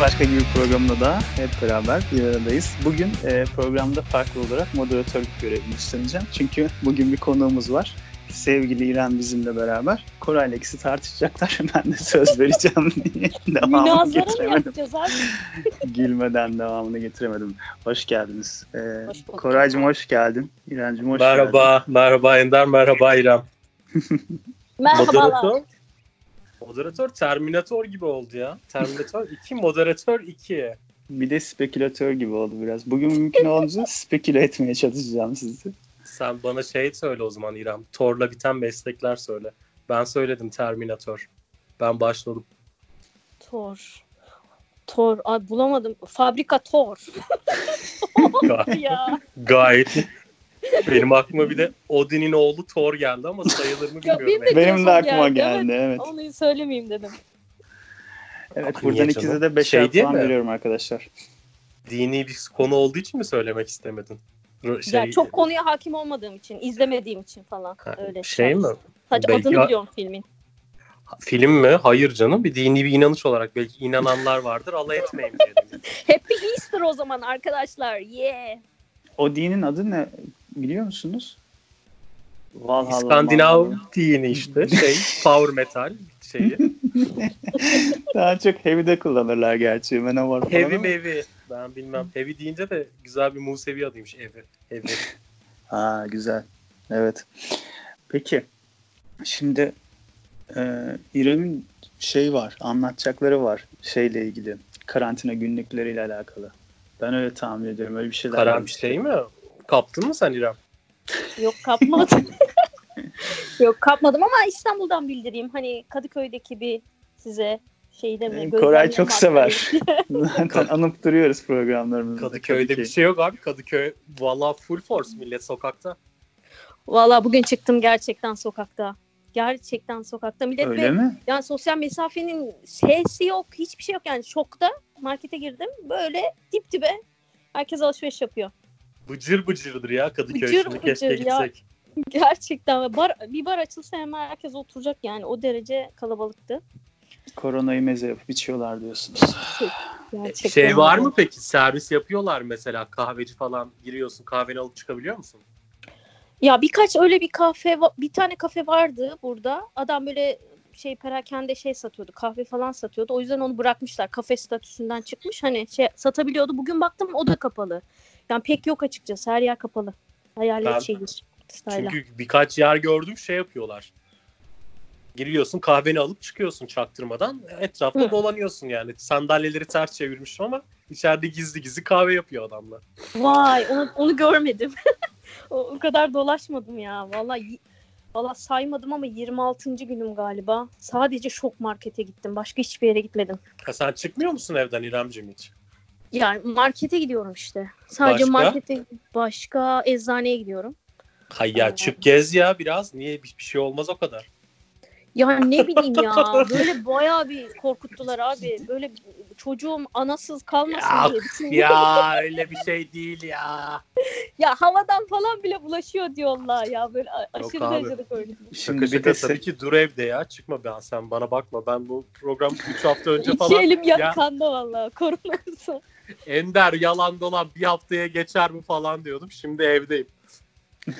Başka gibi programda da hep beraber bir aradayız. Bugün e, programda farklı olarak moderatörlük görevini üstleneceğim. Çünkü bugün bir konuğumuz var. Sevgili İrem bizimle beraber. Koray'la ikisi tartışacaklar. Ben de söz vereceğim diye devamını getiremedim. Gülmeden devamını getiremedim. Hoş geldiniz. E, Hoş bulduk. Koraycığım hoş geldin. İremcim hoş geldin. merhaba, merhaba Ender, merhaba İrem. Merhabalar. Moderatör, moderatör Terminator gibi oldu ya. Terminator 2, moderatör 2. Bir de spekülatör gibi oldu biraz. Bugün mümkün olunca speküle etmeye çalışacağım sizi. Sen bana şey söyle o zaman İrem. Thor'la biten meslekler söyle. Ben söyledim Terminator. Ben başladım. Thor. Thor. Ay bulamadım. Fabrika Thor. Ga- ya. gayet. Benim aklıma bir de Odin'in oğlu Thor geldi ama sayılır mı bilmiyorum. benim de- Benim de aklıma geldi, geldi. Evet. Onu söylemeyeyim dedim. Evet Niye buradan ikinize de beşer Şey değil puan mi? veriyorum arkadaşlar. Dini bir konu olduğu için mi söylemek istemedin? Şey, ya çok konuya hakim olmadığım için, izlemediğim için falan. Ha, Öyle şey mi? Sadece Belki- adını biliyorum filmin. Film mi? Hayır canım. Bir dini bir inanış olarak belki inananlar vardır. Alay etmeyin diye dedim. Happy Easter o zaman arkadaşlar. Yeah. O dinin adı ne biliyor musunuz? Valhalla. İskandinav dini işte. Şey, power metal şeyi. Daha çok heavy'de kullanırlar gerçi. Manowar falan Heavy ama- mevi. Ben bilmem. Heavy deyince de güzel bir Musevi adıymış evi. Heavy. Ha güzel. Evet. Peki. Şimdi e, İrem'in şey var. Anlatacakları var. Şeyle ilgili. Karantina günlükleriyle alakalı. Ben öyle tahmin ediyorum. Öyle bir şeyler Karan varmış. şey mi? Kaptın mı sen İrem? Yok kapmadım. Yok kapmadım ama İstanbul'dan bildireyim. Hani Kadıköy'deki bir size şeyde mi? Koray çok sever. Zaten anıp duruyoruz programlarımızda. Kadıköy'de Kadıköy. bir şey yok abi. Kadıköy valla full force millet sokakta. Valla bugün çıktım gerçekten sokakta. Gerçekten sokakta. Millet Öyle ve- mi? yani sosyal mesafenin sesi yok. Hiçbir şey yok yani şokta. Markete girdim. Böyle dip dibe. Herkes alışveriş yapıyor. Bıcır bıcırdır ya Kadıköy. Bıcır Şimdi keşke ya. gitsek. Gerçekten. Bar, bir bar açılsa hemen herkes oturacak yani. O derece kalabalıktı. Koronayı meze yapıp içiyorlar diyorsunuz. Gerçekten. Şey var mı peki? Servis yapıyorlar mesela kahveci falan giriyorsun kahveni alıp çıkabiliyor musun? Ya birkaç öyle bir kafe bir tane kafe vardı burada. Adam böyle şey perakende şey satıyordu. Kahve falan satıyordu. O yüzden onu bırakmışlar. Kafe statüsünden çıkmış. Hani şey satabiliyordu. Bugün baktım o da kapalı. Yani pek yok açıkçası. Her yer kapalı. Hayalet Ben- şehir. Style'a. Çünkü birkaç yer gördüm şey yapıyorlar. Giriyorsun kahveni alıp çıkıyorsun çaktırmadan. Etrafta Hı. dolanıyorsun yani. Sandalyeleri ters çevirmişim ama içeride gizli gizli kahve yapıyor adamlar. Vay onu, onu görmedim. o, o kadar dolaşmadım ya. Vallahi Valla saymadım ama 26. günüm galiba. Sadece şok markete gittim. Başka hiçbir yere gitmedim. Ha, sen çıkmıyor musun evden İremciğim hiç? Yani markete gidiyorum işte. Sadece Başka? markete başka eczaneye gidiyorum. Hay ya Aa. çık gez ya biraz. Niye bir, bir şey olmaz o kadar. Yani ne bileyim ya böyle bayağı bir korkuttular abi. Böyle çocuğum anasız kalmasın Ya, diye düşündüm. ya öyle bir şey değil ya. Ya havadan falan bile bulaşıyor diyorlar ya böyle aşırı abi. derecede böyle. Şimdi Şaka bir de tabii ki dur evde ya. Çıkma ben sen bana bakma. Ben bu program 3 hafta önce İki falan elim Ya- yakanda valla koronası. Ender yalan dolan bir haftaya geçer mi falan diyordum. Şimdi evdeyim.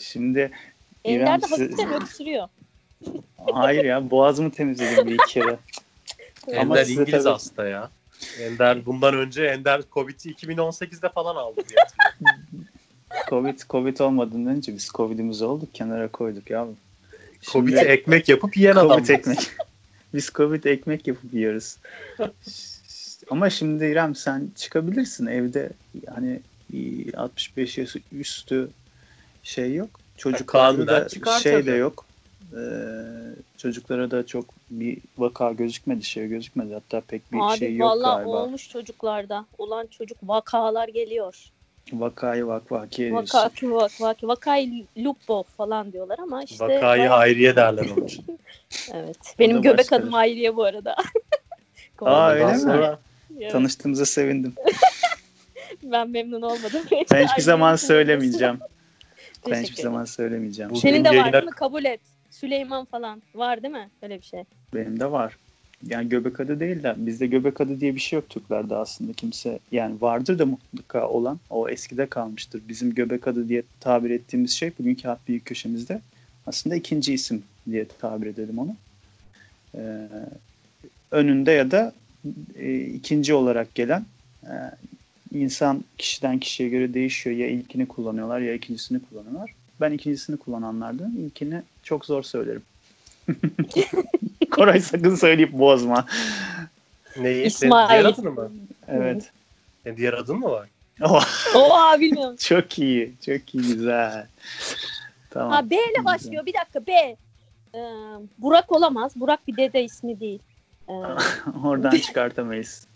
Şimdi İrem Ender de siz- hafiften öksürüyor. hayır ya boğazımı temizledim bir iki kere. Ender İngiliz tabii- hasta ya. Ender bundan önce Ender Covid'i 2018'de falan aldı diye. Covid, Covid olmadan önce biz Covid'imiz olduk kenara koyduk ya. Covid'i ekmek yapıp yiyen adam. Covid ekmek. Biz Covid ekmek yapıp yiyoruz. Ama şimdi İrem sen çıkabilirsin evde yani 65 yaş üstü şey yok. Çocuklarda da çıkar şey tabii. de yok. Ee, çocuklara da çok bir vaka gözükmedi, şey gözükmedi. Hatta pek bir Abi şey yok galiba. olmuş çocuklarda. Olan çocuk vakalar geliyor. Vakayı vak vaki Vaka, vak, vak, vakay lupo falan diyorlar ama işte. Vakayı bayağı- hayriye derler onun için. Evet. Benim göbek başkadır. adım Hayriye bu arada. Aa, öyle mi? sonra Evet, Tanıştığımıza sevindim. Ben memnun olmadım. Ben hiçbir zaman söylemeyeceğim. Ben hiçbir zaman söylemeyeceğim. Bu- Senin de var değil mi? Kabul et. Süleyman falan. Var değil mi? Öyle bir şey. Benim de var. yani göbek adı değil de bizde göbek adı diye bir şey yok Türklerde aslında kimse yani vardır da mutlaka olan o eskide kalmıştır. Bizim göbek adı diye tabir ettiğimiz şey bugünkü Hat Büyük Köşemizde aslında ikinci isim diye tabir edelim onu. Ee, önünde ya da e, ikinci olarak gelen e, insan kişiden kişiye göre değişiyor. Ya ilkini kullanıyorlar ya ikincisini kullanıyorlar. Ben ikincisini kullananlardan. İlkini çok zor söylerim. Koray sakın söyleyip bozma. Neyi? İsmail. Diğer adını mı? Evet. E, diğer adın mı var? Oh, Oha bilmiyorum. çok iyi. Çok iyi. Güzel. Tamam. Ha B ile başlıyor. Bir dakika B. Ee, Burak olamaz. Burak bir dede ismi değil. Oradan çıkartamayız.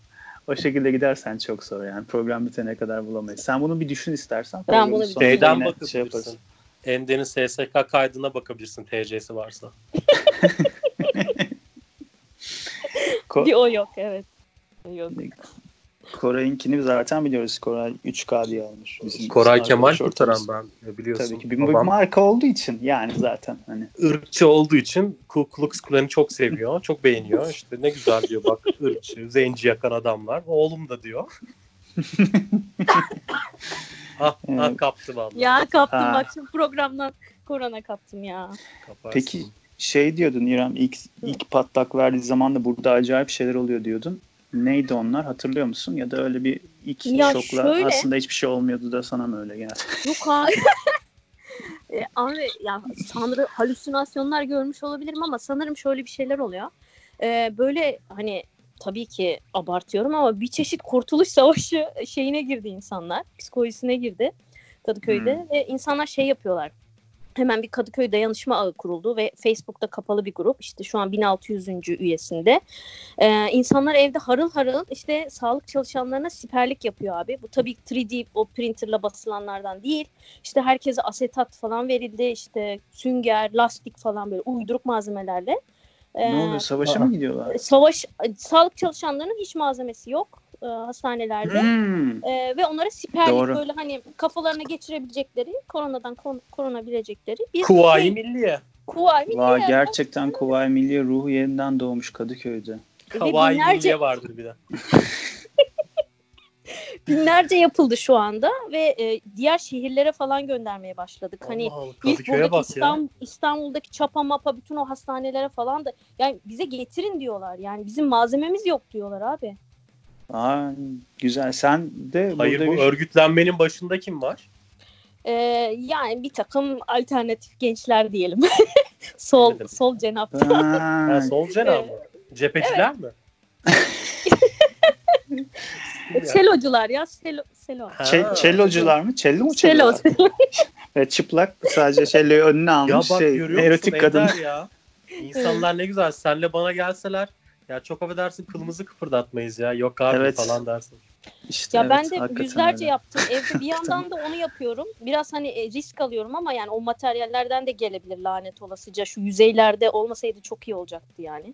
O şekilde gidersen çok zor yani. Program bitene kadar bulamayız. Sen bunu bir düşün istersen. Ben bunu bir Şeyden yine bakabilirsin. şey. Ender'in SSK kaydına bakabilirsin TC'si varsa. Ko- bir o yok evet. Yok. Koray'ınkini zaten biliyoruz. Koray 3K diye almış. Bizim Koray Kemal kurtaran ben biliyorsun. Tabii ki bir Babam marka olduğu için yani zaten hani. ırkçı olduğu için Ku Klux Klan'ı çok seviyor. Çok beğeniyor. İşte ne güzel diyor bak ırkçı, zenci yakan adamlar. Oğlum da diyor. ah, ah Evet. kaptı vallahi. Ya kaptım Ha. bak şimdi programdan korona kaptım ya. Kaparsın. Peki şey diyordun İrem ilk ilk patlak verdiği zaman da burada acayip şeyler oluyor diyordun. Neydi onlar hatırlıyor musun? Ya da öyle bir ilk Ya şokla şöyle- aslında hiçbir şey olmuyordu da sana mı öyle geldi? Yok abi. E, abi ya sanırım halüsinasyonlar görmüş olabilirim ama sanırım şöyle bir şeyler oluyor. E, böyle hani tabii ki abartıyorum ama bir çeşit kurtuluş savaşı şeyine girdi insanlar. Psikolojisine girdi Kadıköy'de Hmm. ve insanlar şey yapıyorlar. Hemen bir Kadıköy dayanışma ağı kuruldu ve Facebook'ta kapalı bir grup işte şu an 1600. üyesinde. Ee, insanlar evde harıl harıl işte sağlık çalışanlarına siperlik yapıyor abi. Bu tabii 3D o printerla basılanlardan değil. İşte herkese asetat falan verildi. işte sünger, lastik falan böyle uyduruk malzemelerle. Ee, ne oluyor? Savaşa mı gidiyorlar? Savaş, sağlık çalışanlarının hiç malzemesi yok e, hastanelerde. Hmm. Ee, ve onlara siperlik Doğru. böyle hani kafalarına geçirebilecekleri, koronadan kon- korunabilecekleri bir Kuvayi şey, Milliye. kuvayi milliye. Vay gerçekten Kuvayi Milliye ruhu yeniden doğmuş Kadıköy'de. Ve Kuvayi binlerce- Milliye vardır bir de. binlerce yapıldı şu anda ve e, diğer şehirlere falan göndermeye başladık. Hani Allah Allah, ilk buradaki. İstanbul, İstanbul'daki çapa mapa bütün o hastanelere falan da yani bize getirin diyorlar. Yani bizim malzememiz yok diyorlar abi. Aa, güzel. Sen de Hayır burada bu bir... örgütlenmenin başında kim var? Ee, yani bir takım alternatif gençler diyelim. sol demek? sol cenap. Ha, sol cenah mı? Cepheciler mi? Selocular ya selo. selo. Ha. çe- cellocular mı? Cello mu çalıyorlar? Evet, çıplak sadece celloyu önüne Ya almış bak şey, erotik kadın. Ya? İnsanlar ne güzel senle bana gelseler ya çok affedersin kılımızı kıpırdatmayız ya yok abi Evet. falan dersin. İşte Ya evet, ben de yüzlerce öyle. yaptım. Evde bir yandan da onu yapıyorum. Biraz hani e, risk alıyorum ama yani o materyallerden de gelebilir lanet olasıca. Şu yüzeylerde olmasaydı çok iyi olacaktı yani.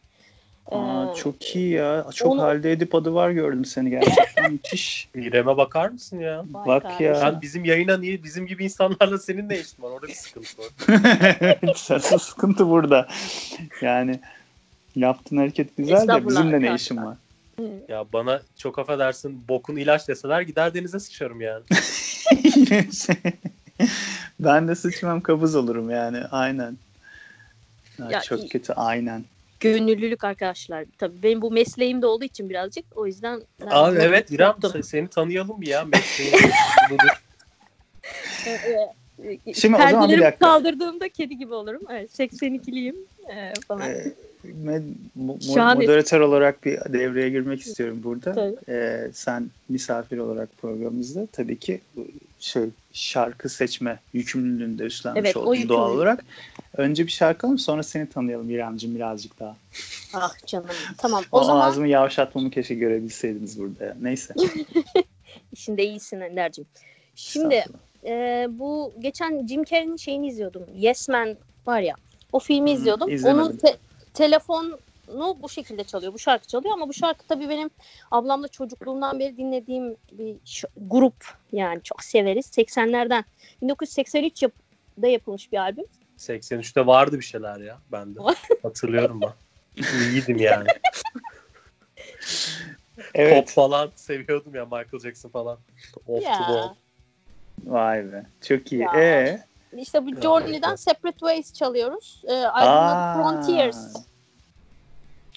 Aa, Ee, çok iyi ya. Çok onu- halde edip adı var gördüm seni gerçekten. Müthiş. İrem'e bakar mısın ya? Bak kardeşim. ya. Sen bizim yayına niye bizim gibi insanlarla senin ne işin var? Orada bir sıkıntı var. Esas sıkıntı burada. Yani yaptığın hareket güzel de bizim de ne işin var? Ya bana çok affedersin bokun ilaç deseler gider denize sıçarım yani. ben de sıçmam kabız olurum yani aynen. Ya Ya, çok kötü aynen. Gönüllülük arkadaşlar. Tabii benim bu mesleğim de olduğu için birazcık o yüzden Abi evet İrem yaptım. se- seni tanıyalım bir ya. Mesleğin. Ee, e, Şimdi o zaman bir dakika. kaldırdığımda kedi gibi olurum. Evet, 82'liyim e, falan. Ee, med- mo- Şu an- moderatör olarak bir devreye girmek istiyorum burada. Tabii. Ee, sen misafir olarak programımızda tabii ki şey şarkı seçme yükümlülüğünü de üstlenmiş Evet, oldun doğal olarak. Önce bir şarkı alalım sonra seni tanıyalım İremciğim birazcık daha. Ah canım. Tamam. O, O, zaman ağzımı yavşatmamı keşke görebilseydiniz burada. ya. Neyse. işinde iyisin Ender'cim. Şimdi e, bu geçen Jim Carrey'nin şeyini izliyordum. Yes Man var ya. O filmi Hı, izliyordum. izlemedim. Onun te- telefonu bu şekilde çalıyor. Bu şarkı çalıyor ama bu şarkı tabii benim ablamla çocukluğumdan beri dinlediğim bir ş- grup. Yani çok severiz. 80'lerden. 1983 yap- da yapılmış bir albüm. 83'te vardı bir şeyler ya bende. Hatırlıyorum ben. İyiydim yani. Evet. Pop falan seviyordum ya Michael Jackson falan. Off the wall. Ya. Vay be. Çok iyi. Ya. Ee, İşte bu Journey'den Separate Ways çalıyoruz. Ee, albümün adı Frontiers.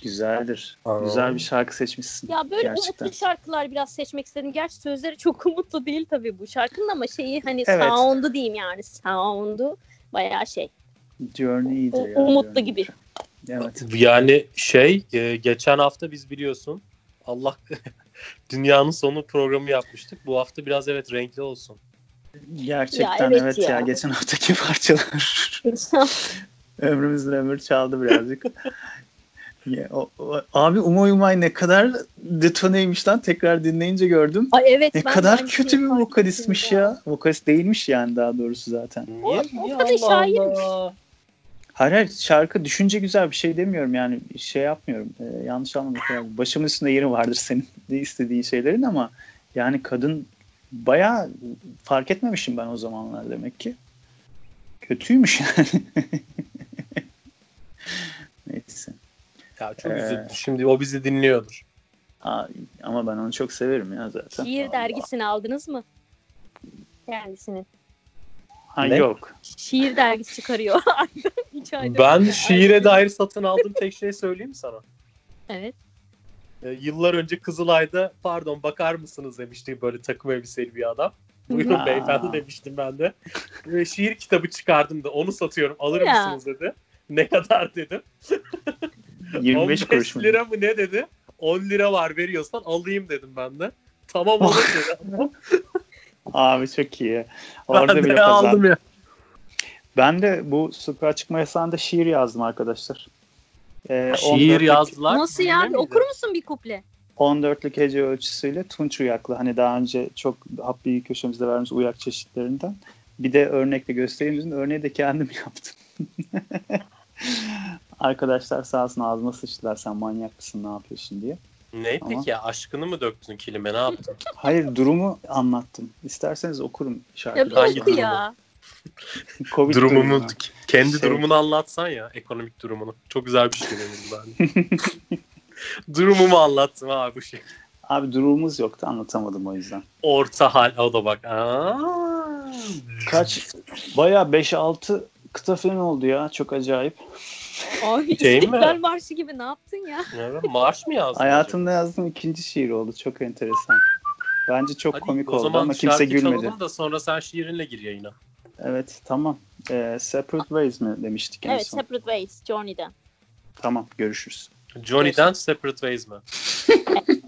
güzeldir. Aa. Güzel bir şarkı seçmişsin. Ya böyle Gerçekten. umutlu şarkılar biraz seçmek istedim. Gerçi sözleri çok umutlu değil tabii bu şarkının ama şeyi hani Evet. sound'u diyeyim yani. Sound'u bayağı şey. Journey iyidir U- ya. umutlu Journey. gibi. Evet. Yani şey e, geçen hafta biz biliyorsun Allah dünyanın sonu programı yapmıştık. Bu hafta biraz evet renkli olsun. Gerçekten Ya evet evet, ya. ya. Geçen haftaki parçalar ömrümüzden ömür çaldı birazcık. Ya, o- o- abi Umay Umay ne kadar detoneymiş lan tekrar dinleyince gördüm. Ay evet Ne ben kadar aynı kötü bir vokalistmiş ettim ya. Vokalist değilmiş yani daha doğrusu zaten. Niye? o Allah şairmiş. Allah. Hayır hayır şarkı düşünce güzel bir şey demiyorum yani şey yapmıyorum Ee, yanlış anlamak yani başımın üstünde yeri vardır senin de istediğin şeylerin ama yani kadın bayağı fark etmemişim ben o zamanlar demek ki kötüymüş yani neyse Ya çok Ee. üzüldü. Şimdi o bizi dinliyordur. Aa, ama ben onu çok severim ya zaten Şiir Allah. dergisini aldınız mı? Kendisinin. ha, Ne? yok Şiir dergisi çıkarıyor. Ben bir. şiire Ay, dair satın aldığım tek şey söyleyeyim mi sana? Evet. Ee, yıllar önce Kızılay'da pardon bakar mısınız demişti böyle takım elbiseli bir adam. Buyurun Aa. beyefendi demiştim ben de. Ve şiir kitabı çıkardım da onu satıyorum alır Ya. mısınız dedi. Ne kadar dedim. 25 15 kuruş mu? lira mı ne dedi. 10 lira var veriyorsan alayım dedim ben de. Tamam olur dedi. Abi çok iyi. Orada ben bile de aldım ya. Ben de bu sokağa çıkma yasağında şiir yazdım arkadaşlar. Ee, Şiir 14'lük yazdılar. Nasıl ya? Miydi? Okur musun bir kuple? 14'lük hece ölçüsüyle Tunç Uyaklı. Hani daha önce çok hap bilgi köşemizde verdiğimiz uyak çeşitlerinden. Bir de örnekle göstereyim. Örneği de kendim yaptım. Arkadaşlar sağ olsun ağzıma sıçtılar sen manyak mısın ne yapıyorsun diye. Ne Ama- peki ya aşkını mı döktün kilime ne yaptın? Hayır durumu anlattım. İsterseniz okurum Ya şarkıyı. bir Hangi oku durumu? ya. Covid Durumumu durumu. kendi Şey- durumunu anlatsan ya ekonomik durumunu. Çok güzel bir şey dedim ben. Durumumu anlattım abi bu şey. Abi durumumuz yoktu anlatamadım o yüzden. Orta hal o da bak. Aa. Kaç? Bayağı 5-6 kıta falan oldu ya. Çok acayip. Ay Şey mi? İstiklal Marşı gibi ne yaptın ya? Evet, marş mı yazdın? Hayatımda yazdığım ikinci şiir oldu. Çok enteresan. Bence çok acaba? komik Hadi, o oldu zaman ama kimse şarkı gülmedi. çalalım da sonra sen şiirinle gir yayına. Evet tamam. Ee, separate Ways mi demiştik en Evet son? Separate Ways Journey'den. Tamam görüşürüz. Johnny'den Separate Ways mi?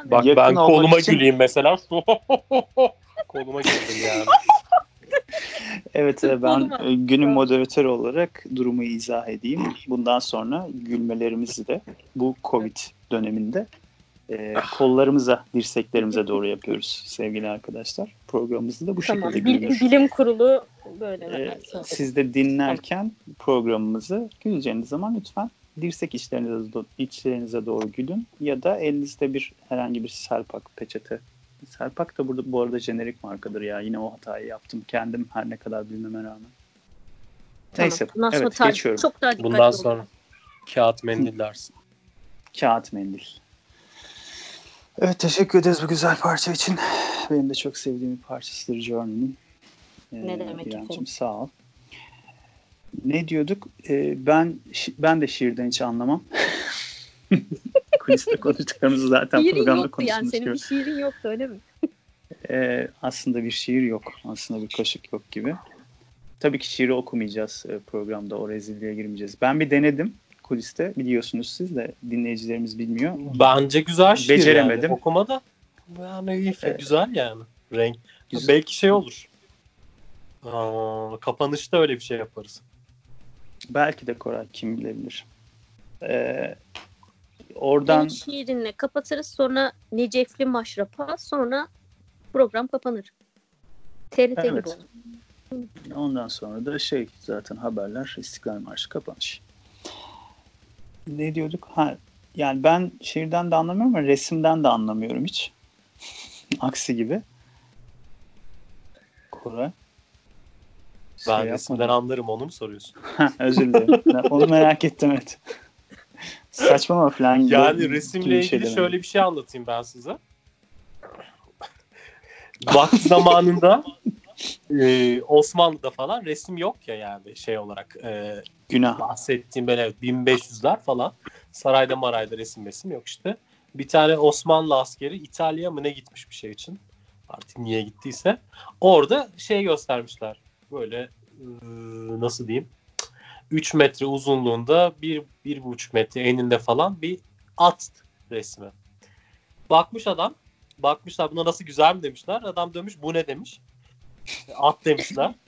abi. Bak Yakın ben koluma için- güleyim mesela. koluma güldüm yani. Evet e, ben e, günün moderatörü olarak durumu izah edeyim. Bundan sonra gülmelerimizi de bu Covid döneminde e, kollarımıza, dirseklerimize doğru yapıyoruz sevgili arkadaşlar. Programımızı da bu Tamam. şekilde görünür. bilim kurulu böyle. Ee, siz de dinlerken programımızı güleceğiniz zaman lütfen dirsek içlerinize, do- içlerinize doğru gülün ya da elinizde bir herhangi bir serpak, peçete. Serpak da burada bu arada jenerik markadır ya. Yine o hatayı yaptım kendim her ne kadar bilmeme rağmen. Tamam. Neyse, Bundan evet tar- geçiyorum. Çok daha Bundan olun. sonra kağıt mendil dersin. Kağıt mendil. Evet teşekkür ederiz bu güzel parça için. Benim de çok sevdiğim bir parçasıdır Journey'nin. Ee, Ne demek İremciğim, efendim. sağ ol. Ne diyorduk? Ee, ben şi- ben de şiirden hiç anlamam. Kuliste konuştuklarımızı zaten Şiirin programda yoktu yani. Senin gibi. bir şiirin yoktu öyle mi? Ee, aslında bir şiir yok. Aslında bir kaşık yok gibi. Tabii ki şiiri okumayacağız e, programda. O rezilliğe girmeyeceğiz. Ben bir denedim kuliste. Biliyorsunuz siz de dinleyicilerimiz bilmiyor. Bence güzel şiir Beceremedim. yani. Okumada yani iyi, Evet. güzel yani. Renk. Güzel. Belki şey olur. Aa, kapanışta öyle bir şey yaparız. Belki de Koray kim bilebilir. Ee, oradan Senin şiirinle kapatırız. Sonra Necefli Maşrapa. Sonra program kapanır. TRT gibi Evet. olur. ondan sonra da şey zaten haberler İstiklal Marşı kapanış. Ne diyorduk? Ha, yani ben şiirden de anlamıyorum ama resimden de anlamıyorum hiç. Aksi gibi. Koray. Şey Ben yapma. resimden anlarım onu mu soruyorsun? Özür dilerim. Onu merak ettim evet. Saçma falan. Yani resimle şey ilgili demedim. şöyle bir şey anlatayım ben size. Vakti zamanında e, Osmanlı'da falan resim yok ya yani şey olarak e, Günah. bahsettiğim evet 1500'ler falan sarayda marayda resim resim yok işte. Bir tane Osmanlı askeri İtalya mı ne gitmiş bir şey için. Artık niye gittiyse. Orada şey göstermişler. Böyle e, nasıl diyeyim 3 metre uzunluğunda bir, bir buçuk metre eninde falan bir at resmi. Bakmış adam. Bakmışlar buna nasıl güzel mi demişler. Adam demiş bu ne demiş. At demişler.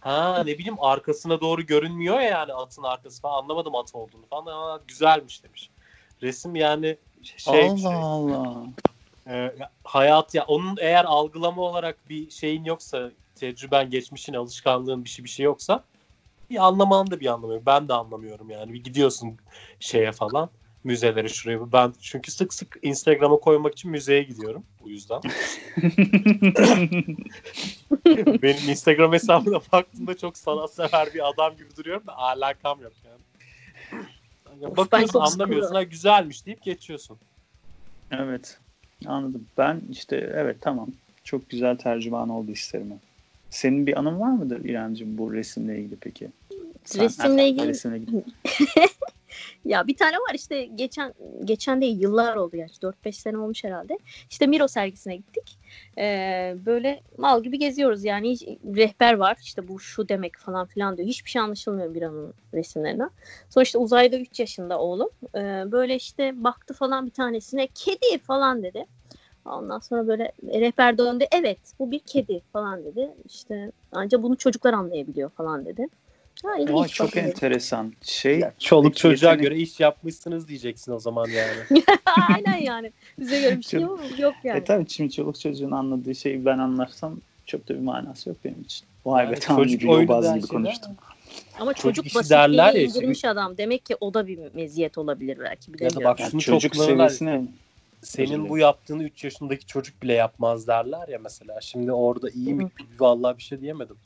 Ha ne bileyim arkasına doğru görünmüyor ya yani atın arkası falan anlamadım at olduğunu falan. Aa, güzelmiş demiş. Resim yani şey Allah şey. Allah. Ee, hayat ya onun eğer algılama olarak bir şeyin yoksa tecrüben geçmişin alışkanlığın bir şey bir şey yoksa bir anlamanın da bir anlamı yok. Ben de anlamıyorum yani. Bir gidiyorsun şeye falan müzelere şuraya. Ben çünkü sık sık Instagram'a koymak için müzeye gidiyorum bu yüzden. Benim Instagram hesabına baktığımda çok sanatsever bir adam gibi duruyorum da alakam yok yani. Yani bakıyorsun anlamıyorsun ha güzelmiş deyip geçiyorsun. Evet. Anladım. Ben işte evet tamam. Çok güzel tercüman oldu isterime. Senin bir anın var mıdır İremciğim bu resimle ilgili peki? Sen- Resimle ilgili resimle ilgili. Ya bir tane var işte geçen geçen değil yıllar oldu gerçi 4-5 sene olmuş herhalde. İşte Miro sergisine gittik. Ee, böyle mal gibi geziyoruz yani hiç, rehber var işte bu şu demek falan filan diyor. Hiçbir şey anlaşılmıyor bir anın resimlerinden. Sonra işte uzayda 3 yaşında oğlum. Ee, böyle işte baktı falan bir tanesine kedi falan dedi. Ondan sonra böyle rehber döndü evet bu bir kedi falan dedi. İşte ancak bunu çocuklar anlayabiliyor falan dedi. Ha, ilginç Vay, çok bakın. enteresan. Şey Çoluk Peki, çocuğa yetenek- göre iş yapmışsınız diyeceksin o zaman yani. Aynen yani. Bize göre bir şey yok, yok yani. e tabii şimdi çoluk çocuğun anladığı şeyi ben anlarsam çok da bir manası yok benim için. Vay Yani be tam çocuk yobaz denen gibi konuştum. Ama çocuk çocuk işi basit derler diye ya indirmiş adam. Demek ki o da bir meziyet olabilir belki. Ya da bak Yani şunu çocuk seviyesine Senin bu yaptığını 3 yaşındaki çocuk bile yapmaz derler ya mesela. Şimdi orada iyi mi? Vallahi bir şey diyemedim.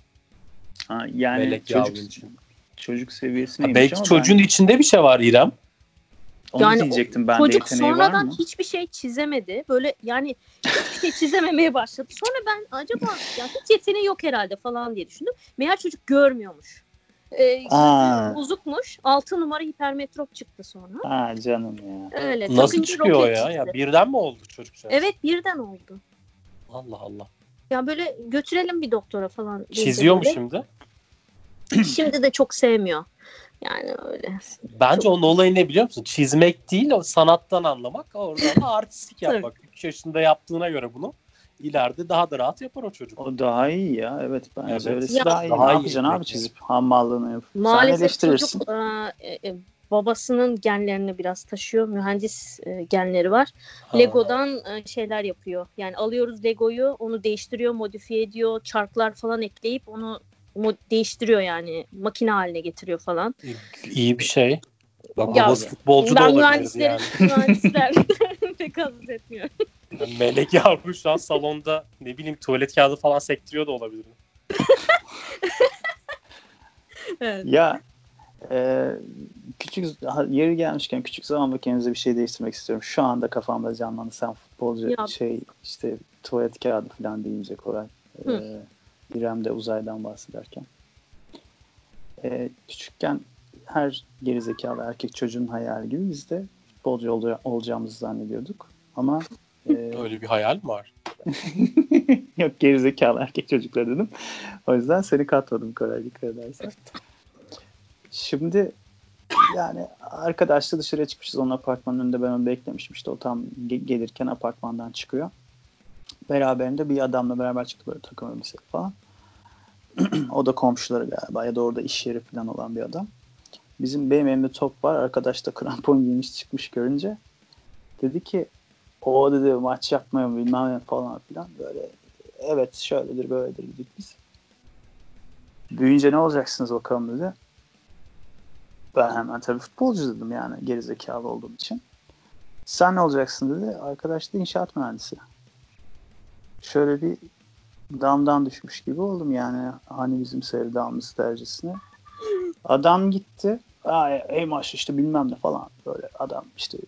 ha, yani Melek çocuk, için. çocuk Ha, seviyesine belki çocuğun içinde bir şey var İrem. Onu Yani diyecektim ben Çocuk de sonradan mı? hiçbir şey çizemedi. Böyle yani hiçbir şey çizememeye başladı. Sonra ben acaba ya hiç yeteneği yok herhalde falan diye düşündüm. Meğer çocuk görmüyormuş. Ee, Aa. bozukmuş. 6 numara hipermetrop çıktı sonra. Ha canım ya. Öyle. Nasıl çıkıyor roket ya? çizdi. ya? Birden mi oldu çocuk? şey? Evet birden oldu. Allah Allah. Ya böyle götürelim bir doktora falan. Çiziyor mu şimdi? Şimdi de çok sevmiyor. Yani öyle. Bence onun olayı ne biliyor musun? Çizmek değil, o sanattan anlamak. Oradan da artistik yapmak. 3 yaşında yaptığına göre bunu ileride daha da rahat yapar o çocuk. O daha iyi ya. Evet bence Evet. öylesi Ya- daha iyi. Daha ne iyi yapacaksın abi çizip hammallığını yapıp. Maalesef çocuk e, e, babasının genlerini biraz taşıyor. Mühendis e, genleri var. Ha. Lego'dan e, şeyler yapıyor. Yani alıyoruz Lego'yu, onu değiştiriyor, modifiye ediyor, çarklar falan ekleyip onu değiştiriyor yani makine haline getiriyor falan. İyi bir şey. Bak Ya, babası futbolcu da ben olabilir yani. mühendisler pek haz etmiyorum. Melek yavru şu an salonda ne bileyim tuvalet kağıdı falan sektiriyor da olabilir. Evet. Ya e, küçük yeri gelmişken küçük zaman makinenize bir şey değiştirmek istiyorum. Şu anda kafamda canlandı. Sen futbolcu Ya. şey işte tuvalet kağıdı falan deyince Koray. E, Hı. İrem de uzaydan bahsederken. E, küçükken her gerizekalı erkek çocuğun hayali gibi biz de futbolcu ol- olacağımızı zannediyorduk. Ama e, Öyle bir hayal mi var? Yok gerizekalı erkek çocuklar dedim. O yüzden seni katmadım Koray dikkat edersen. Şimdi yani arkadaşla dışarıya çıkmışız. Onun apartmanın önünde ben onu beklemişim. İşte o tam ge- gelirken apartmandan çıkıyor. Beraberinde bir adamla beraber çıktı böyle takım elbise falan. o da komşuları galiba ya da orada iş yeri falan olan bir adam. Bizim benim elimde top var. Arkadaş da krampon giymiş çıkmış görünce. Dedi ki o dedi maç yapmıyor bilmem ne falan filan böyle evet şöyledir böyledir dedik biz. Büyüyünce ne olacaksınız bakalım dedi. Ben hemen tabii futbolcu dedim yani gerizekalı olduğum için. Sen ne olacaksın dedi. Arkadaş da inşaat mühendisi. Şöyle bir damdan düşmüş gibi oldum yani hani bizim sevdamız derecesine. Adam gitti. Ey maş işte bilmem ne falan böyle adam işte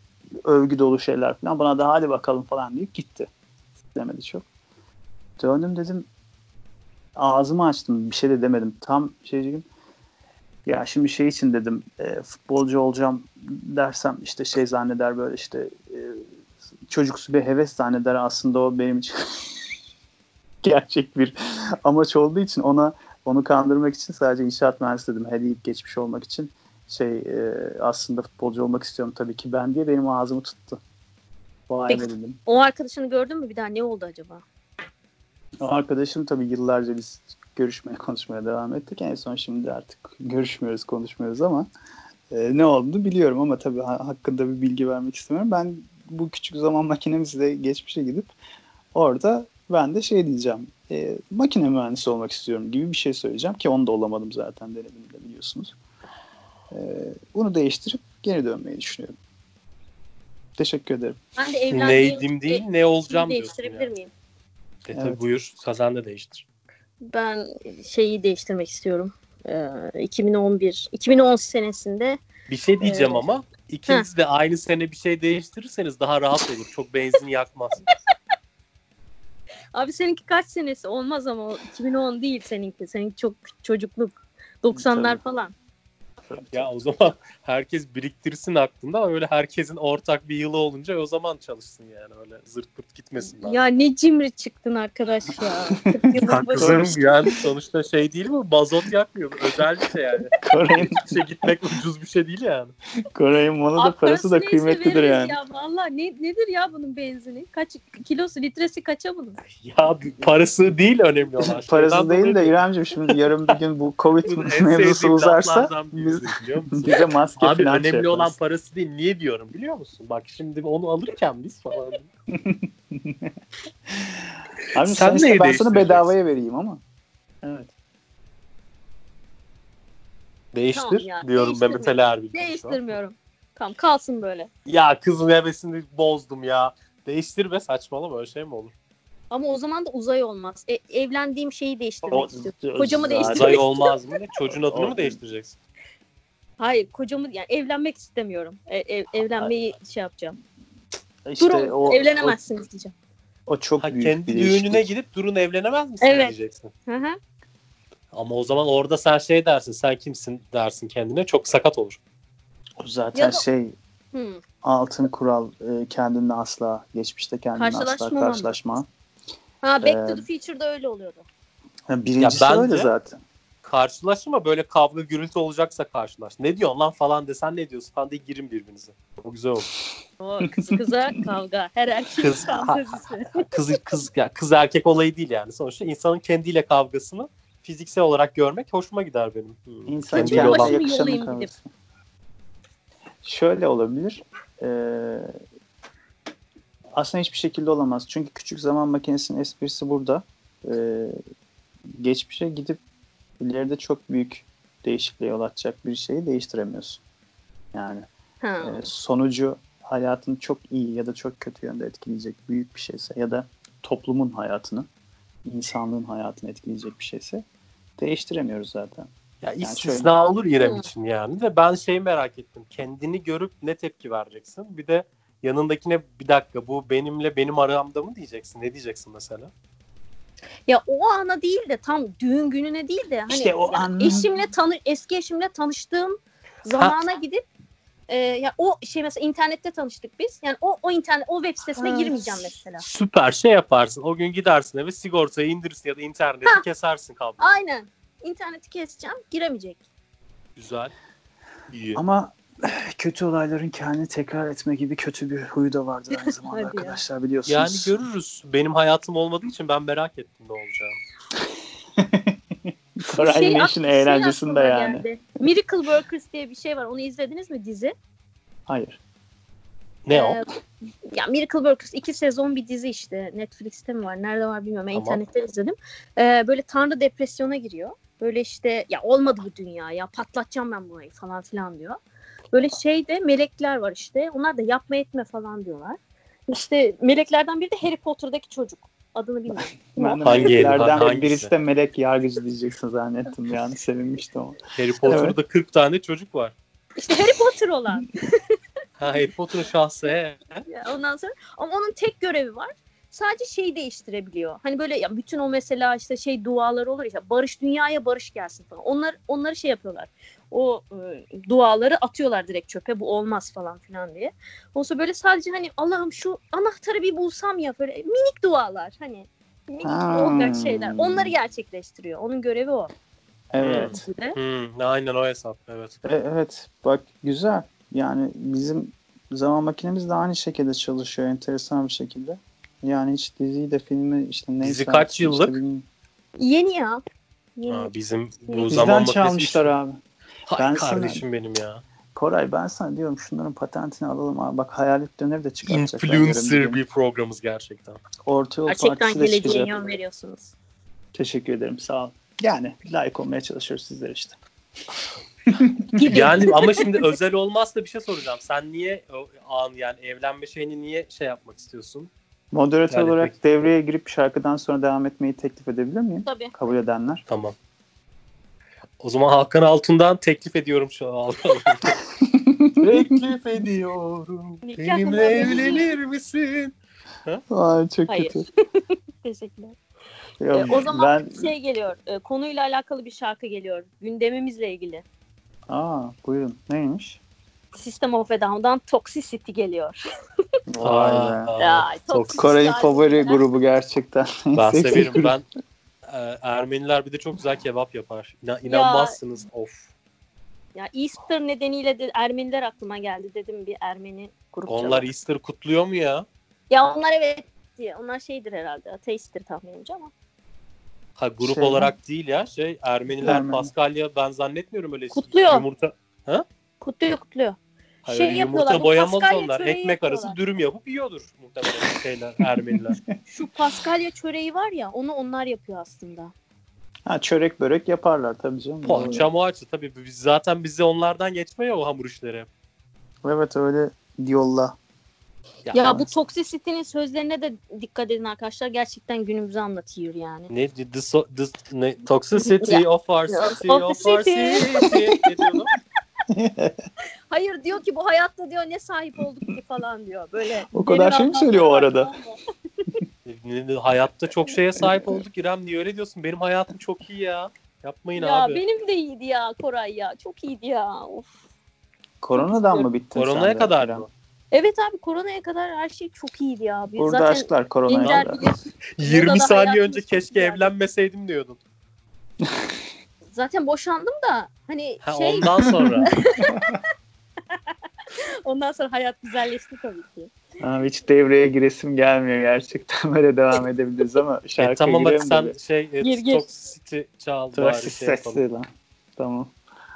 övgü dolu şeyler falan. Bana da hadi bakalım falan deyip gitti. Demedi çok. Döndüm dedim ağzımı açtım. Bir şey de demedim. Tam şeyciğim ya şimdi şey için dedim e, futbolcu olacağım dersem işte şey zanneder böyle işte e, çocuksu bir heves zanneder aslında o benim için gerçek bir amaç olduğu için ona onu kandırmak için sadece inşaat mühendisi dedim. Deyip geçmiş olmak için şey e, aslında futbolcu olmak istiyorum tabii ki ben diye benim ağzımı tuttu. Vay Peki. dedim. O arkadaşını gördün mü bir daha ne oldu acaba? O arkadaşım tabii yıllarca biz görüşmeye konuşmaya devam ettik. En son şimdi artık görüşmüyoruz konuşmuyoruz ama e, ne olduğunu biliyorum ama tabii ha- hakkında bir bilgi vermek istemiyorum. Ben bu küçük zaman makinemizle geçmişe gidip orada ben de şey diyeceğim. E, makine mühendisi olmak istiyorum gibi bir şey söyleyeceğim ki onu da olamadım zaten denedim de biliyorsunuz. E, bunu değiştirip geri dönmeyi düşünüyorum. Teşekkür ederim. Ben de evlendiğim Neydim değil ne olacağım diyorsun değiştirebilir ya. miyim? E tabii Evet. buyur kazan da değiştir. Ben şeyi değiştirmek istiyorum. Ee, 2011 2010 senesinde Bir şey diyeceğim Evet. ama ikiniz de aynı sene bir şey değiştirirseniz daha rahat olur. Çok benzin yakmaz. abi seninki kaç senesi olmaz ama o 2010 değil seninki. Seninki çok çocukluk. 90'lar Tabii. ya o zaman herkes biriktirsin aklında öyle herkesin ortak bir yılı olunca o zaman çalışsın yani öyle zırt pırt gitmesin. Ya ne cimri çıktın arkadaş ya. 40 yılın Haklısın yani sonuçta şey değil mi? Mazot yakmıyor. Özel bir şey yani. Koray'ın, İşe gitmek ucuz bir şey değil yani. Koray'ın bana da Abi parası da kıymetlidir yani. Ya valla ne, nedir ya bunun benzini? Kaç kilosu litresi kaça bunun? Ya parası değil önemli olan. Parası Şeyden değil de İremciğim şimdi yarın bir gün bu Covid mevzusu uzarsa biz, biliyor musun? bize maske Abi falan şey önemli olan yaparız. parası değil. Niye diyorum biliyor musun? Bak şimdi onu alırken biz falan. Abi Sen sen, ben sana bedavaya vereyim ama. Evet. Değiştir Tamam ya, diyorum. Mehmet Ali Erbil. Değiştirmiyorum. Tamam kalsın böyle. Ya kızın hevesini bozdum ya. Değiştirme saçmalama öyle şey mi olur? Ama o zaman da uzay olmaz. E, evlendiğim şeyi değiştirmek O- istiyorum. Kocamı değiştirmek Uzay olmaz mı? Çocuğun adını mı değiştireceksin? Hayır kocamı yani evlenmek istemiyorum. E, ev- evlenmeyi şey yapacağım. İşte Durun o, evlenemezsiniz diyeceğim. O, o çok Ha, büyük kendi bir düğününe değişiklik. gidip durun evlenemez misin Evet. diyeceksin. Hı hı. Ama o zaman orada sen şey dersin. Sen kimsin dersin kendine. Çok sakat olur. O zaten da- şey Hı. altın kural e, kendinle asla geçmişte kendinle asla karşılaşma. Ha Back to Ee, the Future'da öyle oluyordu. Birincisi Ya bence- öyle zaten. Karşılaş ama böyle kavga gürültü olacaksa karşılaş. Ne diyorsun lan falan desen ne diyorsun falan diye girin birbirinize. O güzel olur. O kız kıza kavga. Her erkeğin Kız- fantezisi. Kız kız ya kız erkek olayı değil yani. Sonuçta insanın kendiyle kavgasını fiziksel olarak görmek hoşuma gider benim. Hmm. İnsan Kendiyle olan- yakışanın kavgası. Şöyle olabilir. Ee, aslında hiçbir şekilde olamaz. Çünkü küçük zaman makinesinin esprisi burada. Ee, geçmişe gidip ileride çok büyük değişikliğe yol açacak bir şeyi değiştiremiyorsun. Yani Ha. e, sonucu hayatını çok iyi ya da çok kötü yönde etkileyecek büyük bir şeyse ya da toplumun hayatını, insanlığın hayatını etkileyecek bir şeyse değiştiremiyoruz zaten. Ya Yani istisna olur İrem için yani de ben şeyi merak ettim. Kendini görüp ne tepki vereceksin? Bir de yanındakine bir dakika bu benimle benim aramda mı diyeceksin? Ne diyeceksin mesela? Ya o ana değil de tam düğün gününe değil de hani İşte o ya an- eşimle tanı eski eşimle tanıştığım zamana gidip e, ya o şey mesela internette tanıştık biz. Yani o o internet o web sitesine Ha, girmeyeceğim mesela. Süper şey yaparsın. O gün gidersin eve sigortayı indirirsin ya da interneti Ha. kesersin kablo. Aynen. İnterneti keseceğim, giremeyecek. Güzel. İyi. Ama kötü olayların kendini tekrar etme gibi kötü bir huyu da vardır aynı zamanda ya. arkadaşlar biliyorsunuz. Yani görürüz. Benim hayatım olmadığı için ben merak ettim ne olacağını. Koray Şey Güneş'in ak- şey eğlencesinde aklıma yani. geldi. Miracle Workers diye bir şey var. Onu izlediniz mi dizi? Hayır. Ne o? Ee, ya Miracle Workers iki sezon bir dizi işte. Netflix'te mi var? Nerede var bilmiyorum. Ben Tamam. internetten izledim. Ee, böyle tanrı depresyona giriyor. Böyle işte ya olmadı bu dünya ya patlatacağım ben burayı falan filan diyor. Böyle şeyde melekler var işte. Onlar da yapma etme falan diyorlar. İşte meleklerden biri de Harry Potter'daki çocuk. Adını bilmiyorum. Ben de Hangi meleklerden Hangisi? birisi de melek yargıcı diyeceksin zannettim yani sevinmiştim ama. Harry Potter'da 40 tane çocuk var. İşte Harry Potter olan. Ha Harry Potter'ın şahsı he. Ya Ondan sonra ama onun tek görevi var. Sadece şeyi değiştirebiliyor. Hani böyle ya bütün o mesela işte şey dualar olur ya barış dünyaya barış gelsin falan. Onlar onları şey yapıyorlar. O e, duaları atıyorlar direkt çöpe. Bu olmaz falan filan diye. Olsa böyle sadece hani Allah'ım şu anahtarı bir bulsam ya böyle minik dualar hani minik Ha. olacak şeyler. Onları gerçekleştiriyor. Onun görevi o. Evet. Hmm, aynen o hesap evet. E, evet bak güzel. Yani bizim zaman makinemiz de aynı şekilde çalışıyor enteresan bir şekilde. Yani hiç diziyi de filmi işte neyse. Dizi kaç yıllık? Işte. Yeni ya. Yeni. Ha, bizim bu Bizden zaman Bizden makinesi çalmışlar abi. Hay Ben sana- kardeşim benim ya. Koray ben sana diyorum şunların patentini alalım abi. Bak hayalet döner de çıkartacaklar. Influencer bir programımız gerçekten. Orta yol Gerçekten geleceğe yön veriyorsunuz. Teşekkür ederim sağ ol. Yani layık olmaya çalışıyoruz sizler işte. Gibi. Yani ama şimdi özel olmazsa bir şey soracağım. Sen niye an yani evlenme şeyini niye şey yapmak istiyorsun? Moderatör Yani olarak peki. devreye girip şarkıdan sonra devam etmeyi teklif edebilir miyim? Tabii. Kabul edenler. Tamam. O zaman Hakan Altun'dan teklif ediyorum şu an. teklif ediyorum. Benimle evlenir misin? Ay çok Hayır. kötü. Teşekkürler. Yok, Ee, o zaman ben... şey geliyor. e, konuyla alakalı bir şarkı geliyor. Gündemimizle ilgili. Aa buyurun. Neymiş? System of a Down'dan Toxicity geliyor. Vay be. Albümünden- favori grubu gerçekten. Ben severim. Ben e, Ermeniler bir de çok güzel kebap yapar. İna, inanmazsınız. Of. Ya Easter nedeniyle de Ermeniler aklıma geldi dedim bir Ermeni grup. Onlar. Easter kutluyor mu ya? Ya onlar evet diye. Onlar şeydir herhalde. Ateisttir tahminimce ama. Ha grup Şey- olarak değil ya. Şey Ermeniler Ermeni. Paskalya ben zannetmiyorum öyle Kutluyor. yumurta. Kutluyor kutluyor. Hayır, Şey yumurta boyamaz onlar. Ekmek arası dürüm yapıp yiyordur muhtemelen şeyler Ermeniler. Şu Paskalya çöreği var ya onu onlar yapıyor aslında. Ha, çörek börek yaparlar tabii canım. Poğaça moğaça tabii biz zaten bize onlardan geçmiyor o hamur işleri. Evet öyle yolla. Ya bu Toxicity'nin sözlerine de dikkat edin arkadaşlar. Gerçekten günümüzü anlatıyor yani. ne, the, so- the- ne toxicity of our Ya, city of our toxicity. city. Hayır diyor ki bu hayatta diyor ne sahip olduk ki falan diyor. Böyle. O kadar şey mi söylüyor o arada? Hayatta çok şeye sahip olduk İrem niye öyle diyorsun? Benim hayatım çok iyi ya. Yapmayın Ya abi. benim de iyiydi ya Koray ya. Çok iyiydi ya. Of. Koronadan mı bittin Koronaya sen kadar mı? Evet abi koronaya kadar her şey çok iyiydi ya. Biz Burada zaten aşklar koronaya kadar. bilir. 20 da saniye önce keşke evlenmeseydim diyordun. Zaten boşandım da hani Ha, şey ondan sonra. ondan sonra hayat güzelleşti tabii ki. Abi hiç devreye giresim gelmiyor gerçekten. Böyle devam edebiliriz ama e, şarkıya tamam hadi girelim sen bir. şey e, Gir, gir. Toxicity çal bari Toxic şey yapalım. lan. Tamam.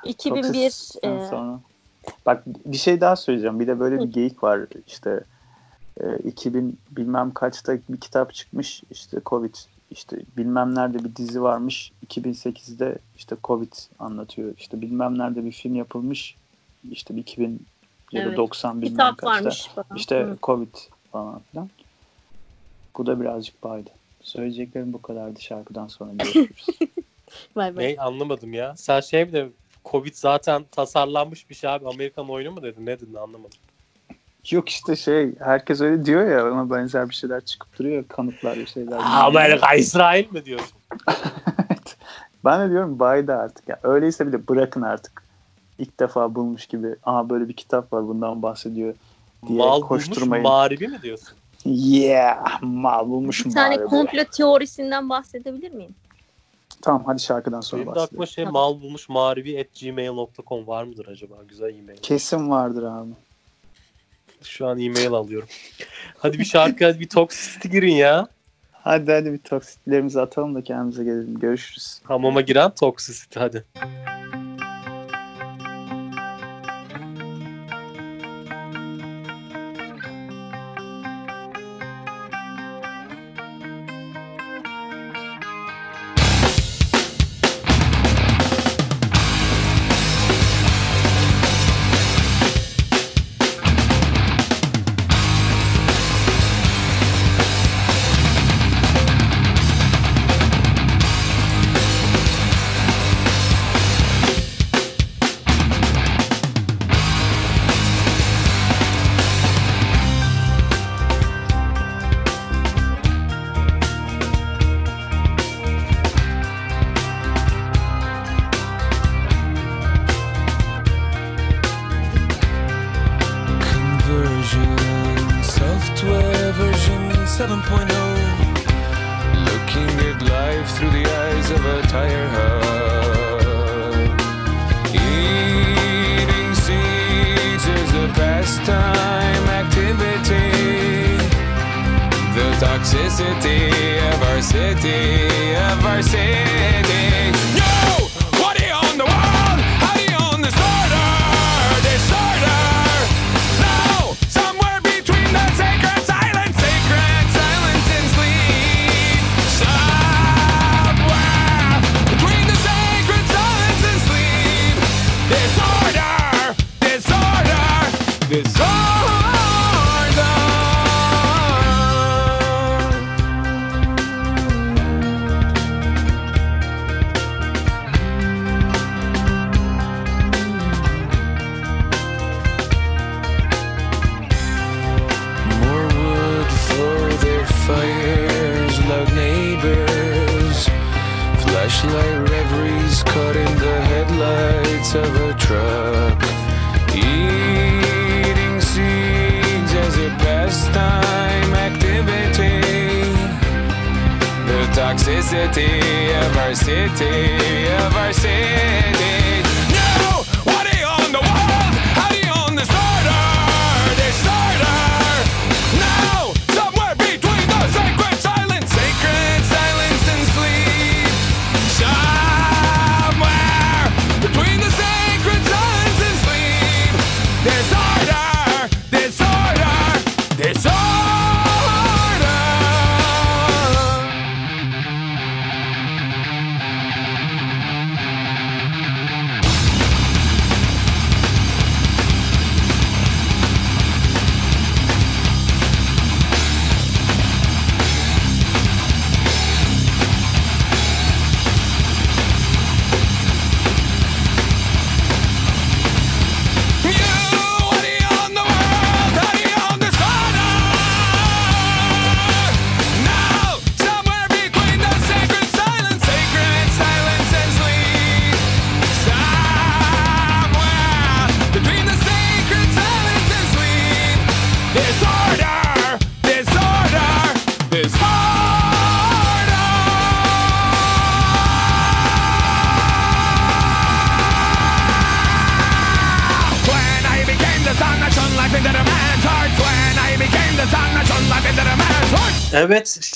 2001 Toxic'ten e, sonra. Bak bir şey daha söyleyeceğim. Bir de böyle bir geyik var işte. E, 2000 bilmem kaçta bir kitap çıkmış işte Covid işte bilmem nerede bir dizi varmış 2008'de işte Covid anlatıyor işte bilmem nerede bir film yapılmış işte 2000 ya da Evet. 90 bilmem kitap kaçta varmış falan. işte Hı. Covid falan filan. Bu da birazcık baydı. Söyleyeceklerim bu kadardı şarkıdan sonra görüşürüz. Ne anlamadım ya. Sen şey mi de Covid zaten tasarlanmış bir şey abi. Amerikan oyunu mu dedin? Ne dedin anlamadım. Yok işte şey herkes öyle diyor ya ona benzer bir şeyler çıkıp duruyor kanıtlar bir şeyler. Amerika İsrail mi diyorsun? Evet. Ben de diyorum baydı artık. Ya öyleyse bile bırakın artık. İlk defa bulmuş gibi. Aha böyle bir kitap var bundan bahsediyor. Diye Mal bulmuş koşturmayın. mağribi mi diyorsun? Yeah mal bulmuş Bir tane bari. komplo teorisinden bahsedebilir miyim? Tamam hadi şarkıdan sonra Benim de aklıma bahsedelim. şey Tamam. mal bulmuş mağribi at gmail.com var mıdır acaba? Güzel e-mail. Kesin vardır abi. Şu an e-mail alıyorum. Hadi bir şarkı hadi bir Toxicity girin ya. Hadi hadi bir toksitlerimizi atalım da kendimize gelelim. Görüşürüz. Hamama giren Toxicity hadi. Conversion, Flashlight reveries caught in the headlights of a truck. Toxicity of our city, of our city. No! What do you own the world? How do you own disorder? Disorder!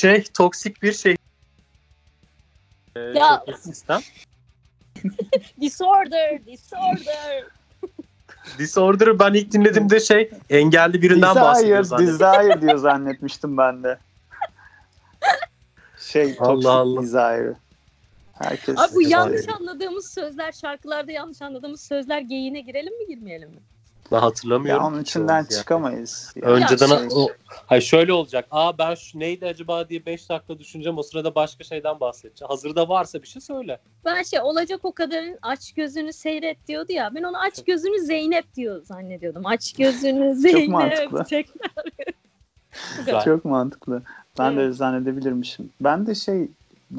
Şey toksik bir şey. Ee, Ya. şirket sistem. Disorder, disorder. Disorder'ı ben ilk dinlediğimde şey engelli birinden bahsediyor Desire, zannettim. desire diyor zannetmiştim ben de. Şey, Allah Allah. desire. Herkes Abi bu yanlış anladığımız sözler, şarkılarda yanlış anladığımız sözler geyiğine girelim mi girmeyelim mi? Ben hatırlamıyorum. ya onun içinden yani. çıkamayız. Yani Önceden Ya şey- o, hayır şöyle olacak. Aa ben şu neydi acaba diye 5 dakika düşüneceğim. O sırada başka şeyden bahsedeceğim. Hazırda varsa bir şey söyle. Ben şey olacak o kadarın aç gözünü seyret diyordu ya. Ben onu aç gözünü Zeynep diyor zannediyordum. Aç gözünü Zeynep. mantıklı. tekrar. Çok mantıklı. Ben de Evet. zannedebilirmişim. Ben de şey,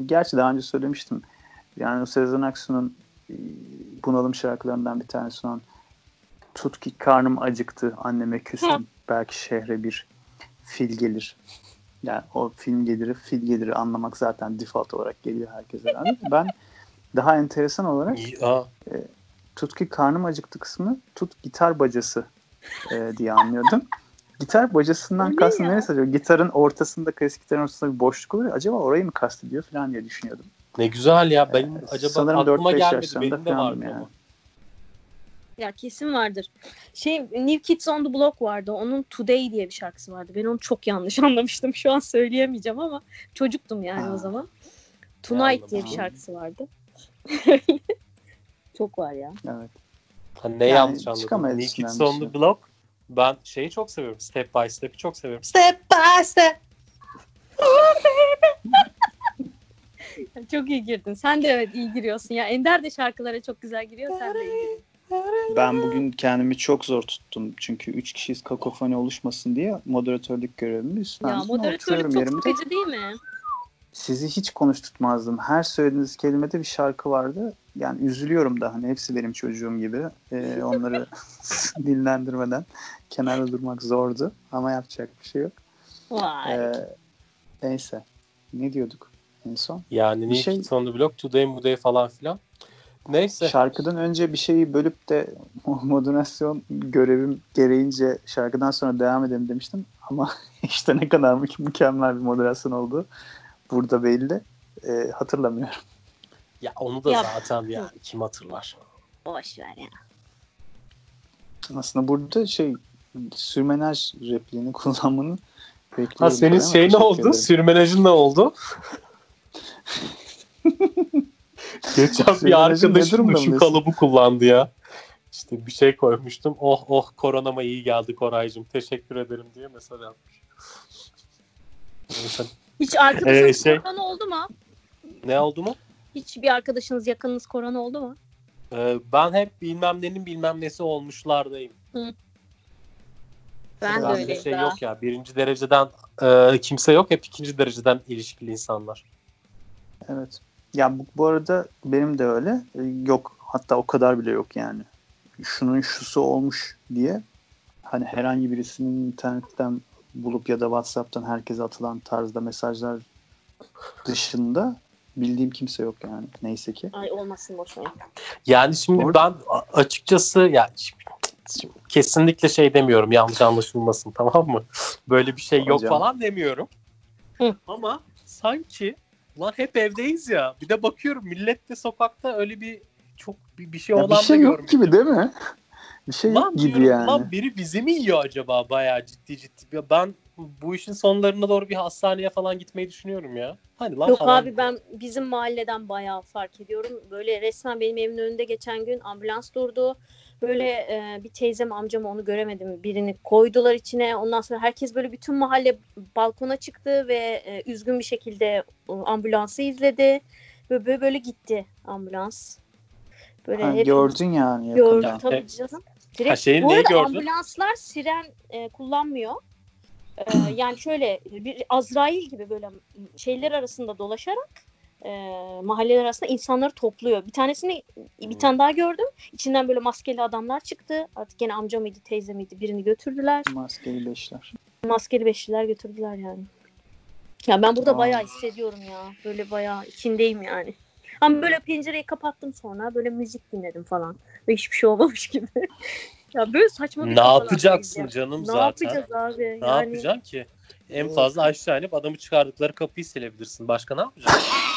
gerçi daha önce söylemiştim. Yani o Sezen Aksu'nun e, bunalım şarkılarından bir tanesi olan Tut ki karnım acıktı, anneme küstüm. Belki şehre bir fil gelir. Yani o film geliri, fil geliri anlamak zaten default olarak geliyor herkese. herhalde. ben daha enteresan olarak Aa, tut ki karnım acıktı kısmı tut gitar bacası e, diye anlıyordum. Gitar bacasından kastım neresi acaba? Gitarın ortasında, klasik gitarın ortasında bir boşluk oluyor. Acaba orayı mı kastediyor falan diye düşünüyordum. ne güzel ya. Benim Ee, acaba sanırım aklıma 4-5 gelmedi. Benim de vardı yani. ama. Ya kesin vardır. Şey New Kids on the Block vardı. Onun Today diye bir şarkısı vardı. Ben onu çok yanlış anlamıştım. Şu an söyleyemeyeceğim ama çocuktum yani Ha. o zaman. Tonight diye bir şarkısı vardı. çok var ya. Evet. Ha, ne Yani yanlış anladım. New Kids on the şey. Block. Ben şeyi çok seviyorum. Step by Step'i çok seviyorum. Step by Step. Çok iyi girdin. Sen de evet iyi giriyorsun ya. Ender de şarkılara çok güzel giriyor. Sen de iyi giriyorsun. Ben bugün kendimi çok zor tuttum. Çünkü üç kişiyiz kakofoni oluşmasın diye moderatörlük görevimi Ya üstlendim. moderatörlük Oturuyorum çok yerimde. sıkıcı değil mi? Sizi hiç konuşturmazdım. Her söylediğiniz kelimede bir şarkı vardı. Yani üzülüyorum da hani hepsi benim çocuğum gibi. Ee, onları dinlendirmeden kenarda durmak zordu. Ama yapacak bir şey yok. Vay. Ee, neyse. Ne diyorduk en son? Yani Bir şey- Kids on the Block, Today Muday falan filan. Neyse. Şarkıdan önce bir şeyi bölüp de modernasyon görevim gereğince şarkıdan sonra devam edelim demiştim. Ama işte ne kadar mü- mükemmel bir moderasyon oldu. Burada belli. Ee, hatırlamıyorum. Ya onu da Ya- zaten yani kim hatırlar? Boş ver ya. Aslında burada şey sürmenaj repliğini kullanmanı bekliyorum. Ha senin şey ne oldu? Sürmenajın ne oldu? Geçen bir arkadaşım şu kalıbı kullandı ya. İşte bir şey koymuştum. Oh oh koronama iyi geldi Koraycığım. Teşekkür ederim diye mesaj atmış. Hiç arkadaşınız Ee, şey- korona oldu mu? Ne oldu mu? Hiç bir arkadaşınız yakınınız korona oldu mu? Ee, ben hep bilmem nenin bilmem nesi olmuşlardayım. Ben de öyleyim şey daha. yok ya. Birinci dereceden e, kimse yok. Hep ikinci dereceden ilişkili insanlar. Evet. Ya bu, bu arada benim de öyle. Ee, Yok hatta o kadar bile yok yani. Şunun şusu olmuş diye hani herhangi birisinin internetten bulup ya da WhatsApp'tan herkese atılan tarzda mesajlar dışında bildiğim kimse yok yani. Neyse ki. Ay olmasın boş ver. Yani şimdi Orada- ben açıkçası ya şimdi- şimdi kesinlikle şey demiyorum yanlış anlaşılmasın tamam mı? Böyle bir şey yok Hocam. falan demiyorum. Hı. Ama sanki lan hep evdeyiz ya. Bir de bakıyorum millet de sokakta öyle bir çok bir, bir şey Ya olan bir şey da yok gibi değil mi? Bir şey Lan yok gibi diyorum, yani. lan biri bizi mi yiyor acaba bayağı ciddi ciddi. Ya ben bu işin sonlarına doğru bir hastaneye falan gitmeyi düşünüyorum ya. Hani lan Yok falan. abi ben bizim mahalleden bayağı fark ediyorum. Böyle resmen benim evimin önünde geçen gün ambulans durdu. Böyle e, bir teyzem amcam onu göremedim. Birini koydular içine. Ondan sonra herkes böyle bütün mahalle balkona çıktı ve e, üzgün bir şekilde e, ambulansı izledi. Ve böyle böyle gitti ambulans. Böyle Ha, hep gördün yani. gördüm yakından. tabii canım. Direkt, Ha, şeyi bu arada gördün? ambulanslar siren e, kullanmıyor. E, yani şöyle bir Azrail gibi böyle şeyler arasında dolaşarak e, mahalleler arasında insanları topluyor. Bir tanesini bir tane daha gördüm. İçinden böyle maskeli adamlar çıktı. Artık gene amca mıydı teyze miydi birini götürdüler. Maskeli beşler. Maskeli beşliler götürdüler yani. Ya ben burada Aa. bayağı hissediyorum ya. Böyle bayağı içindeyim yani. Ama böyle pencereyi kapattım sonra böyle müzik dinledim falan. Ve hiçbir şey olmamış gibi. ya böyle saçma bir Ne yapacaksın ya. canım Ne zaten? yapacağız abi? Ne yani, yapacaksın ki? En fazla aşağı inip adamı çıkardıkları kapıyı silebilirsin. Başka ne yapacaksın?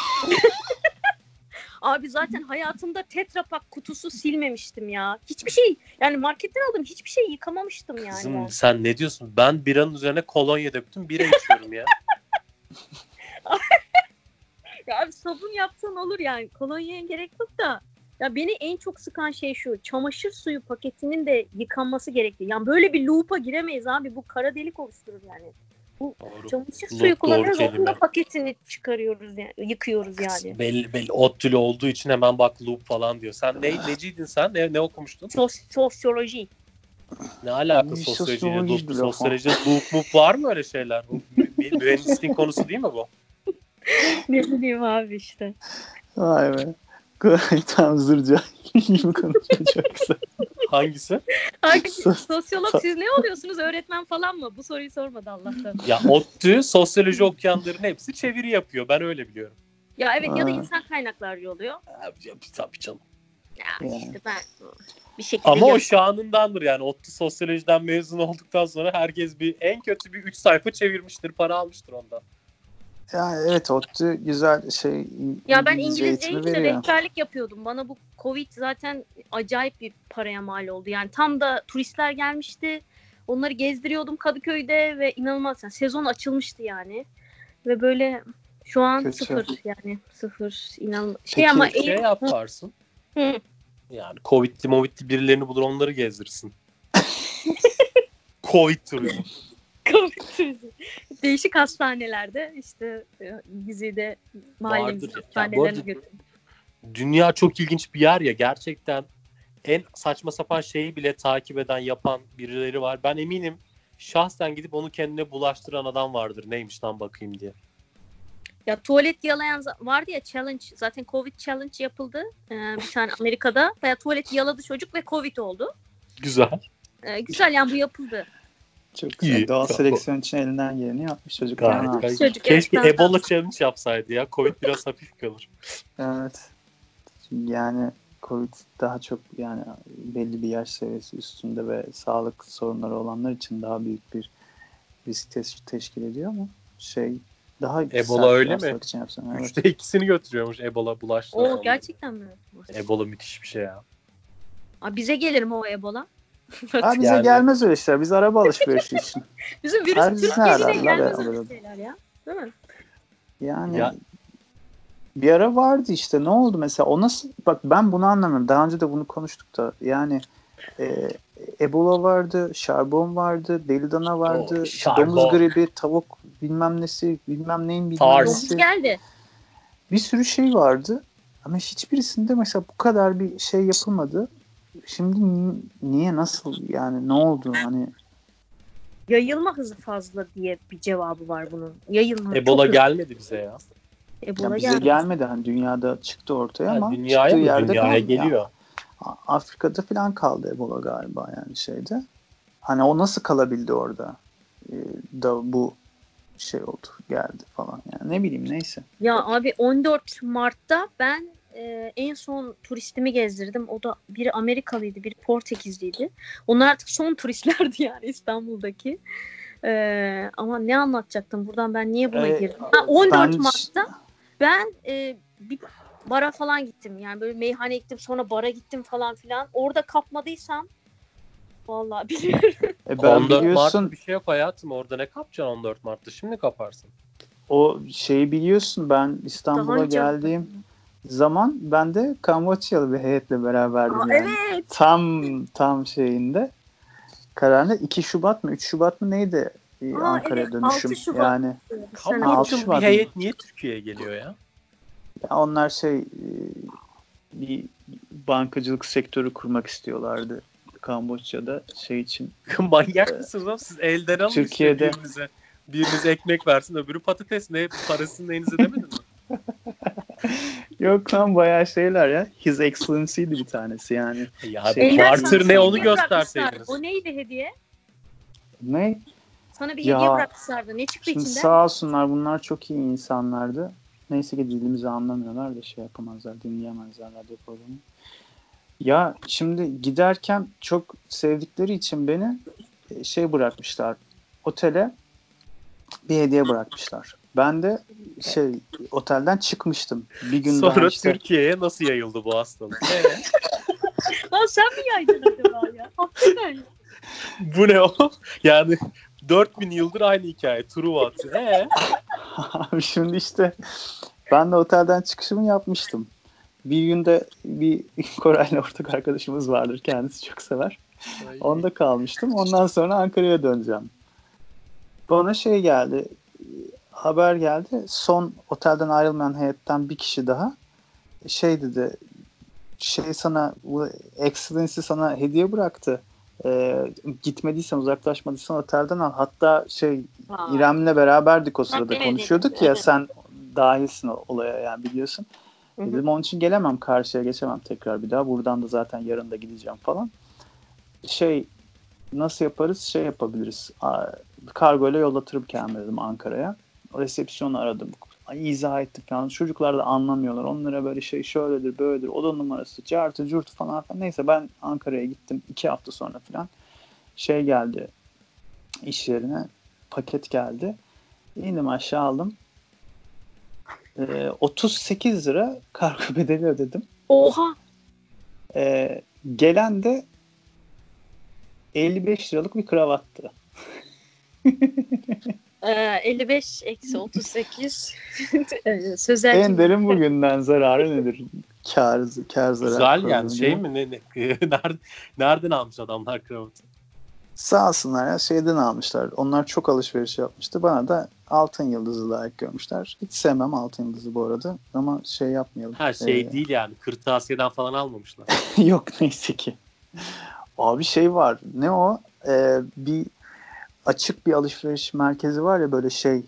Abi zaten hayatımda Tetra Pak kutusu silmemiştim ya. Hiçbir şey yani marketten aldığım hiçbir şey yıkamamıştım yani. Kızım ben. sen ne diyorsun? Ben biranın üzerine kolonya döktüm. Bira içiyorum ya. Ya abi sabun yapsan olur yani. Kolonyaya gerek yok da. Ya beni en çok sıkan şey şu. Çamaşır suyu paketinin de yıkanması gerekli. Yani böyle bir loop'a giremeyiz abi. Bu kara delik oluşturur yani. Doğru. Çamaşır suyu doğru kullanıyoruz. Onun kelime. da paketini çıkarıyoruz yani. Yıkıyoruz yani. Belli belli ODTÜ'lü olduğu için hemen bak loop falan diyor. Sen ne, neciydin sen? Ne, ne okumuştun? Sos, sosyoloji. Ne alaka Bir sosyolojiyle? sosyolojiydi Loop, sosyolojide loop var mı öyle şeyler? Bu mü- Mühendisliğin konusu değil mi bu? ne bileyim abi işte. Vay be. Tam zırca gibi konuşuyor çok güzel. Hangisi? Hangi Sos- sosyolog siz ne oluyorsunuz öğretmen falan mı? Bu soruyu sormadı Allah'tan. Ya ODTÜ sosyoloji okuyanların hepsi çeviri yapıyor. Ben öyle biliyorum. Ya evet ya da insan kaynakları oluyor. Abi, ya, tabii canım. Ya işte ben bir şekilde Ama o şanındandır yani. ODTÜ sosyolojiden mezun olduktan sonra herkes bir en kötü bir 3 sayfa çevirmiştir. Para almıştır ondan. Yani evet ODTÜ güzel şey Ya ben İngilizce İngilizce rehberlik yapıyordum. Bana bu Covid zaten acayip bir paraya mal oldu. Yani tam da turistler gelmişti. Onları gezdiriyordum Kadıköy'de ve inanılmaz. Yani sezon açılmıştı yani. Ve böyle şu an Kötü. sıfır yani sıfır inanılmaz. Şey Peki, ama Şey yaparsın. Hı. Yani Covid'li Movid'li birilerini bulur onları gezdirirsin. Covid turizm. Covid turizmi. Değişik hastanelerde işte e. Ya bu hastanelerine götürdüm. Dünya çok ilginç bir yer ya gerçekten en saçma sapan şeyi bile takip eden yapan birileri var. Ben eminim şahsen gidip onu kendine bulaştıran adam vardır. Neymiş lan bakayım diye. Ya tuvalet yalayan vardı ya challenge zaten Covid challenge yapıldı ee, bir tane Amerika'da. Baya tuvalet yaladı çocuk ve Covid oldu. Güzel. Ee, güzel yani bu yapıldı. Çok güzel. İyi. Doğal seleksiyon için elinden geleni yapmış çocuk. Gayet, Yani. gayet. Çocuk Keşke evet, ben- Ebola challenge yapsaydı ya. Covid biraz hafif kalır. Evet. Yani Covid daha çok yani belli bir yaş seviyesi üstünde ve sağlık sorunları olanlar için daha büyük bir risk teş- teşkil ediyor ama şey daha Ebola öyle mi? için yapsam, evet. Üçte ikisini götürüyormuş Ebola bulaştı. O gerçekten mi? Ebola müthiş bir şey ya. Aa, bize gelir mi o Ebola? Ha, bize Yani- gelmez öyle şeyler. Biz araba alışverişi için. Bizim virüs biz Türkiye'ye gelmez öyle şeyler ya. Değil mi? Yani Ya- bir ara vardı işte. Ne oldu mesela? O nasıl? Bak ben bunu anlamıyorum. Daha önce de bunu konuştuk da. Yani e, Ebola vardı, şarbon vardı, deli dana vardı, O şarbon. domuz gribi, tavuk bilmem nesi, bilmem neyin bilmem. Domuz nesi. geldi. Bir sürü şey vardı. Ama hiçbirisinde mesela bu kadar bir şey yapılmadı. Şimdi ni- niye nasıl yani ne oldu hani Yayılma hızı fazla diye bir cevabı var bunun. Yayılma. Ebola çok gelmedi bize ya. Ebola ya bize geldi. gelmedi hani dünyada çıktı ortaya ama dünyaya çıktığı mı? yerde Dünyaya kaldı. geliyor. A- Afrika'da falan kaldı Ebola galiba yani şeyde. Hani o nasıl kalabildi orada? Ee, da bu şey oldu geldi falan yani ne bileyim neyse. Ya abi 14 Mart'ta ben e, en son turistimi gezdirdim. O da biri Amerikalıydı, biri Portekizliydi. Onlar artık son turistlerdi yani İstanbul'daki. E, ama ne anlatacaktım buradan ben niye buna Ee, girdim? Ha, 14 ben- Mart'ta ben e, bir bara falan gittim. Yani böyle meyhane gittim sonra bara gittim falan filan. Orada kapmadıysam vallahi bilmiyorum. E ben 14 biliyorsun Mart bir şey yok hayatım. Orada ne kapacaksın 14 Mart'ta? Şimdi kaparsın. o şeyi biliyorsun ben İstanbul'a geldiğim zaman ben de Kamboçyalı bir heyetle beraberdim Aa, yani. evet. Tam tam şeyinde kararında 2 Şubat mı 3 Şubat mı neydi e, Aa, Ankara'ya evet, dönüşüm 6 Şubat. yani Kamboçyalı Şubat bir heyet niye Türkiye'ye geliyor ya? Ya onlar şey e, bir bankacılık sektörü kurmak istiyorlardı Kamboçya'da şey için. Manyak mısınız oğlum? Siz elden alın Türkiye'de- birinize. Biriniz ekmek versin öbürü patates ne parasını neyinize demedin mi? Yok lan bayağı şeyler ya. His Excellency'di bir tanesi yani. Ya Şey- barter ne onu gösterseydiniz. O neydi hediye? Ne? Sana bir Ya, hediye bırakmışlardı. Ne çıktı Şimdi içinde? sağ olsunlar bunlar çok iyi insanlardı. Neyse ki dilimizi anlamıyorlar da şey yapamazlar, dinleyemezler radyo programı. Ya şimdi giderken çok sevdikleri için beni e, şey bırakmışlar. Otele bir hediye bırakmışlar. Ben de şey otelden çıkmıştım. Bir gün daha Sonra işte Türkiye'ye nasıl yayıldı bu hastalık? Ee, Lan sen mi yaydın acaba ya? Hakikaten. bu ne o? Yani 4000 yıldır aynı hikaye. Truvat. Ee, Abi şimdi işte ben de otelden çıkışımı yapmıştım. Bir günde bir Koray'la ortak arkadaşımız vardır. Kendisi çok sever. Onda kalmıştım. Ondan sonra Ankara'ya döneceğim. Bana şey geldi. Haber geldi. Son otelden ayrılmayan heyetten bir kişi daha şey dedi. Şey sana bu Excellency sana hediye bıraktı. Ee, gitmediysen uzaklaşmadıysan otelden al. Hatta şey Vay. İrem'le beraberdik o sırada evet, konuşuyorduk evet, ya evet. sen dahilsin o olaya yani biliyorsun. Hı hı. Dedim onun için gelemem karşıya geçemem tekrar bir daha. Buradan da zaten yarın da gideceğim falan. Şey nasıl yaparız? Şey yapabiliriz. Aa, Kargo ile yollatırım kendimi dedim Ankara'ya. Resepsiyonu aradım. Ay, izah ettim falan. Çocuklar da anlamıyorlar. Onlara böyle şey şöyledir böyledir. Oda numarası, cartı, curtu falan filan. Neyse ben Ankara'ya gittim. iki hafta sonra falan. Şey geldi iş yerine. Paket geldi. İndim aşağı aldım. Ee, 38 lira kargo bedeli ödedim. Oha. Ee, gelen de 55 liralık bir kravattı. Ee, 55 eksi 38 Ee, sözel En derin bugünden zararı nedir? Kar, kar zarar. güzel yani şey mi? Ne, ne, nereden, nereden almış adamlar kravatı? Sağ olsunlar ya şeyden almışlar. Onlar çok alışveriş yapmıştı. Bana da altın yıldızı layık görmüşler. Hiç sevmem altın yıldızı bu arada. Ama şey yapmayalım. Her şey Ee, değil yani. Kırtasiyeden falan almamışlar. Yok neyse ki. Abi şey var. Ne o? Ee, bir açık bir alışveriş merkezi var ya böyle şey.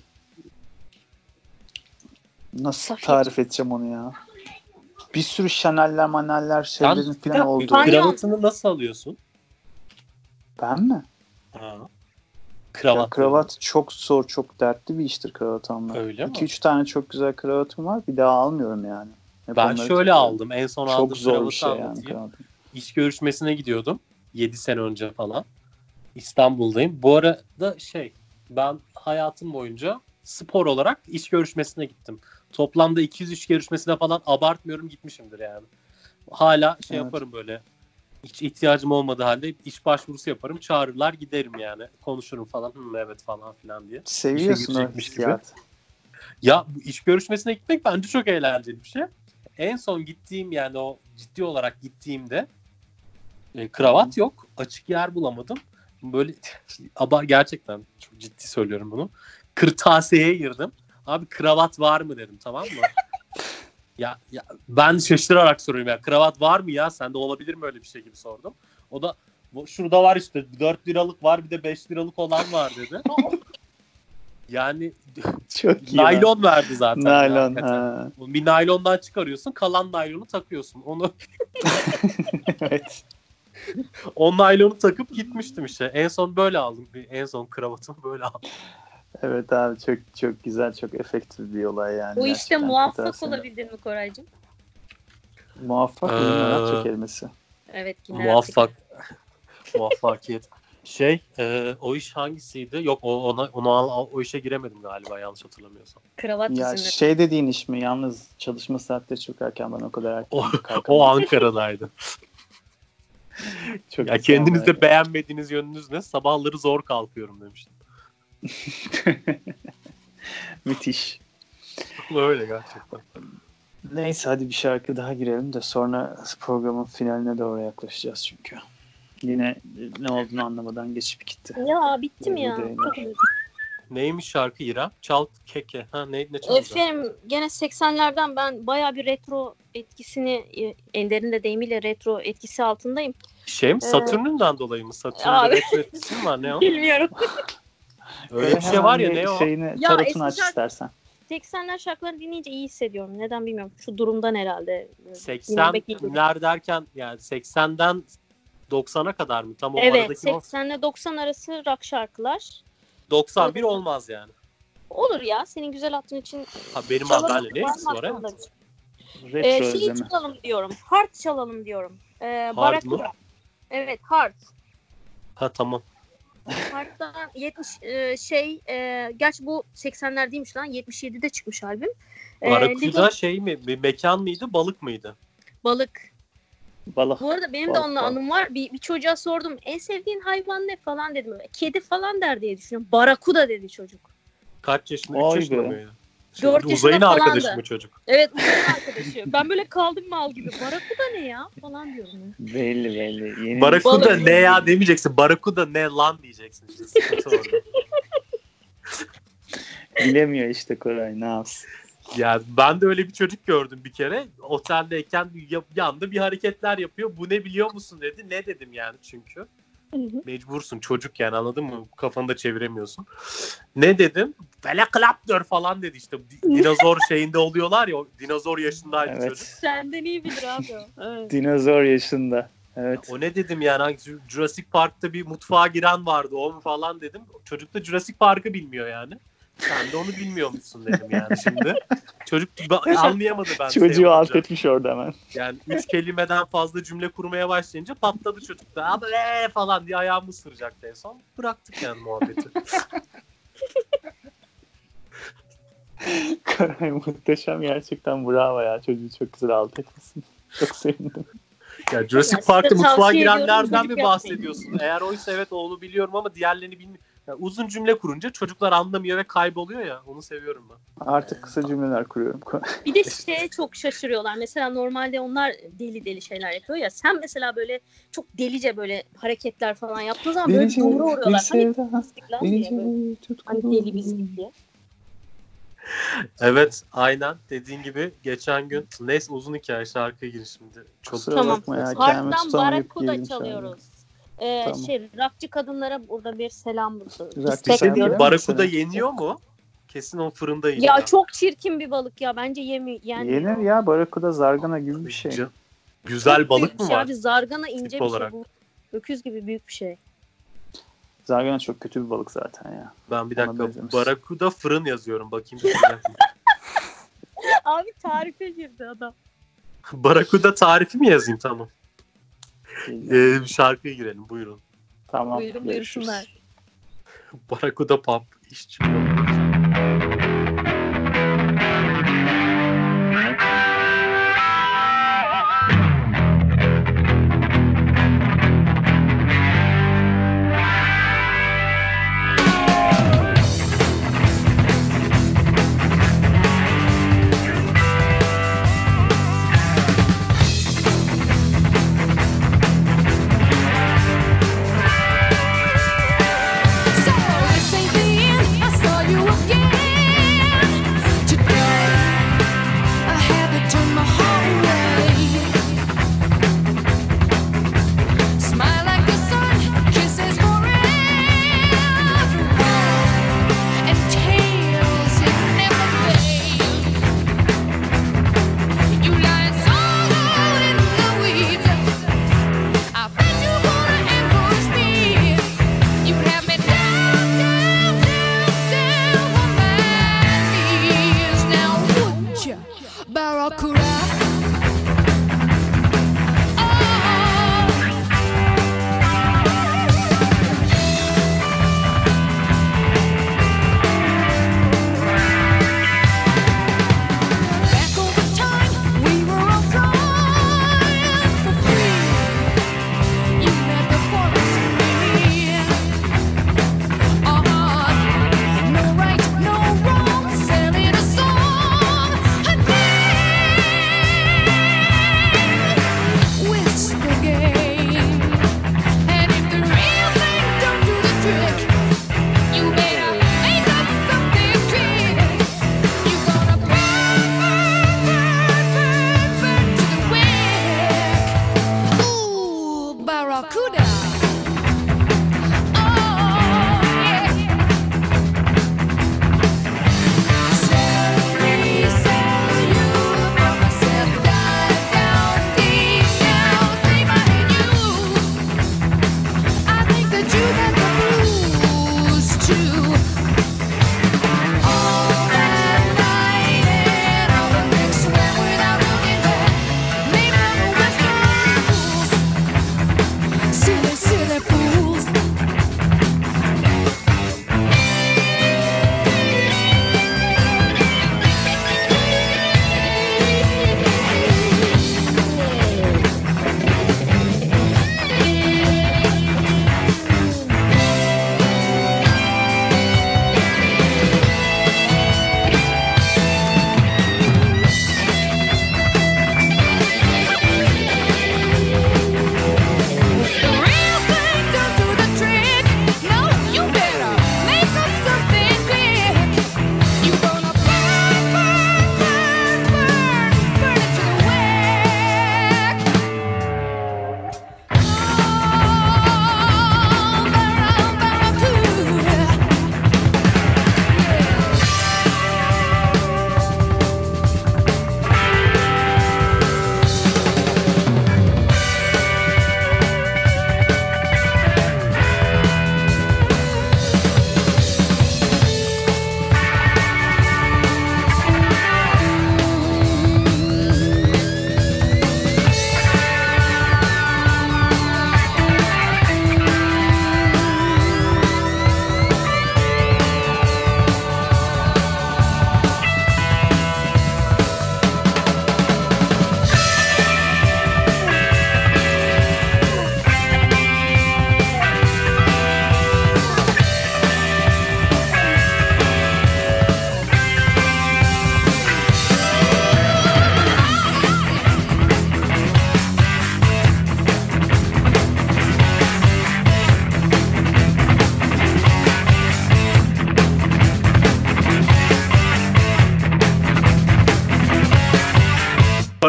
Nasıl tarif edeceğim onu ya? Bir sürü Chanel'ler, maneller, şeylerin falan olduğu. Kanyon. kravatını nasıl alıyorsun? Ben mi? Ha. Ya, Kravat. kravat çok zor, çok dertli bir iştir kravat almak. Öyle mi? 2-3 tane çok güzel kravatım var. Bir daha almıyorum yani. Hep Ben şöyle takıyorum. aldım. En son Çok aldığım zor bir kravatı şey yani anlatayım. kravat. İş görüşmesine gidiyordum. 7 sene önce falan. İstanbul'dayım. Bu arada şey ben hayatım boyunca spor olarak iş görüşmesine gittim. Toplamda 203 görüşmesine falan abartmıyorum gitmişimdir yani. Hala şey Evet. yaparım böyle. Hiç ihtiyacım olmadığı halde iş başvurusu yaparım. Çağırırlar giderim yani. Konuşurum falan. Hı, evet falan filan diye. Seviyorsun o hissiyatı. Ya bu iş görüşmesine gitmek bence çok eğlenceli bir şey. En son gittiğim yani o ciddi olarak gittiğimde e, kravat yok. Açık yer bulamadım. Böyle ama gerçekten çok ciddi söylüyorum bunu. Kırtasiyeye girdim. Abi kravat var mı dedim tamam mı? ya, ya ben şaşırarak soruyorum ya kravat var mı ya sende olabilir mi öyle bir şey gibi sordum. O da "Bu- şurada var işte 4 liralık var bir de 5 liralık olan var dedi. yani Çok iyi. naylon verdi zaten. ya, Naylon. Ha. Bir naylondan çıkarıyorsun, kalan naylonu takıyorsun. Onu evet. o naylonu takıp gitmiştim işte. En son böyle aldım. Bir- En son kravatımı böyle aldım. Evet abi çok çok güzel, çok efektif bir olay yani. Bu işte muvaffak olabildin mi Koraycığım? Muvaffak Ee, uzun hayat kelimesi. Evet yine Muvaffak. Muvaffakiyet. Şey, e, o iş hangisiydi? Yok o ona onu al, o işe giremedim galiba yanlış hatırlamıyorsam. Kravat Ya izinli. şey dediğin iş mi? Yalnız çalışma saatleri çok erken ben o kadar erken O, o Ankara'daydı. Çok ya kendinizde olay. beğenmediğiniz yönünüz ne? Sabahları zor kalkıyorum demiştim. Müthiş. Öyle gerçekten. Neyse hadi bir şarkı daha girelim de sonra programın finaline doğru yaklaşacağız çünkü. Yine ne olduğunu anlamadan geçip gitti. Ya bittim ya. Öyle üzüldüm. Neymiş şarkı İrem? Çal keke. Ha ne ne çalacak? Efendim gene 80'lerden ben baya bir retro etkisini Ender'in de deyimiyle retro etkisi altındayım. Şey mi? Satürn'ünden dolayı mı? Satürn'de Abi. mi var? Ne o? Bilmiyorum. Öyle bir şey var ya ne o? Şeyini, Ya tarotunu aç istersen. 80'ler şarkılarını dinleyince iyi hissediyorum. Neden bilmiyorum. Şu durumdan herhalde. İyi geliyor. 80'ler derken yani 80'den 90'a kadar mı? Tam o Evet aradaki o 80 ile 90 arası rock şarkılar. 91 olmaz yani. Olur ya senin güzel attığın için. Ha benim haberle ne ilgisi var evet? çalalım. Retro Ee, şeyi özlemi. çalalım diyorum. Hard çalalım diyorum. Ee, Hard Barak- mı? Evet hard. Ha tamam. Park'tan 70 e, şey e, gerçi bu 80'ler değilmiş lan 77'de çıkmış albüm. E, Barakuda Lidl- şey mi? Bir mekan mıydı? Balık mıydı? balık. Balık. Bu arada benim de Balık, onunla balık. anım var. Bir, bir çocuğa sordum. En sevdiğin hayvan ne falan dedim. Kedi falan der diye düşünüyorum. Barakuda dedi çocuk. Kaç yaşında? Vay 3 yaşında mıydı? Şimdi yaşında Uzayın falandı. arkadaşı mı çocuk? Evet uzun arkadaşı. Ben böyle kaldım mal gibi. Barakuda ne ya? Falan diyorum. ya. Belli belli. Yeni Barakuda Balık. ne ya demeyeceksin. Barakuda ne lan diyeceksin. İşte. Bilemiyor işte Koray ne yapsın. Yani ben de öyle bir çocuk gördüm bir kere. Oteldeyken ya- yanında bir hareketler yapıyor. Bu ne biliyor musun dedi. Ne dedim yani çünkü. Mecbursun çocuk yani anladın mı? Kafanı da çeviremiyorsun. Ne dedim? Vele klaptör falan dedi işte. Di- Dinozor şeyinde oluyorlar ya. o Dinozor yaşındaydı Evet. çocuk. Senden iyi bilir abi o. Evet. Dinozor yaşında. Evet. O ne dedim yani Hangi Jurassic Park'ta bir mutfağa giren vardı o mu falan dedim. Çocuk da Jurassic Park'ı bilmiyor yani. Sen de onu bilmiyormuşsun dedim yani şimdi. Çocuk anlayamadı ben. şey Çocuğu olunca. alt etmiş orada hemen. Yani üç kelimeden fazla cümle kurmaya başlayınca patladı çocuk da. Abi ee falan diye ayağımı ısıracaktı en son. Bıraktık yani muhabbeti. Koray muhteşem gerçekten bravo ya. Çocuğu çok güzel alt etmişsin. Çok sevindim. Ya Jurassic Park'ta mutfağa girenlerden mi bahsediyorsun? Eğer oysa evet onu biliyorum ama diğerlerini bilmiyorum. Ya uzun cümle kurunca çocuklar anlamıyor ve kayboluyor ya. Onu seviyorum ben. Artık kısa cümleler kuruyorum. Bir de şeye çok şaşırıyorlar. Mesela normalde onlar deli deli şeyler yapıyor ya. Sen mesela böyle çok delice böyle hareketler falan yaptığın zaman böyle Delice doğru oluyorlar. Hani tutku. Hani deli bizlik diye. Evet aynen dediğin gibi geçen gün neyse uzun hikaye şarkıya gir şimdi. Çok Kusura Tamam. bakma ya. Kendimi tutamayıp Barakuda çalıyoruz. Ee, Tamam. şey rakçı kadınlara burada bir selam burada. Rakçı İstek şey ediyorum. Barakuda yeniyor mu? Kesin o fırında yeniyor. Ya çok çirkin bir balık ya. Bence yemi yani. Yenir ya. Barakuda zargana gibi bir şey. Güzel balık mı var? Abi zargana ince Tip bir olarak. şey bu. Öküz gibi büyük bir şey. Zargana çok kötü bir balık zaten ya. Ben bir Ona dakika benzemiş. Barakuda fırın yazıyorum bakayım. bir dakika. Abi tarife girdi adam. Barakuda tarifi mi yazayım tamam. Ee, şarkıya girelim buyurun. tamam. Buyurun görüşürüz. buyursunlar. Barakuda pub iş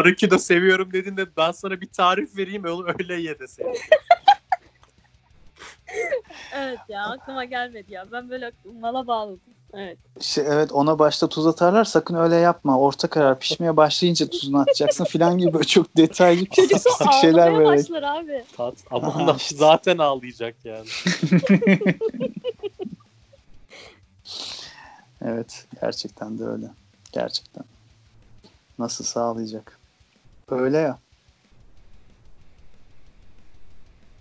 Barbekü seviyorum dediğinde ben sana bir tarif vereyim öyle, öyle ye deseydin. Evet ya aklıma gelmedi ya. Ben böyle mala bağladım. Evet. Şey, evet ona başta tuz atarlar sakın öyle yapma. Orta karar pişmeye başlayınca tuzunu atacaksın filan gibi böyle çok detaylı Çocuk şeyler böyle. başlar abi. Tat. Ama onlar işte. zaten ağlayacak yani. Evet gerçekten de öyle. Gerçekten. Nasıl sağlayacak? Öyle ya.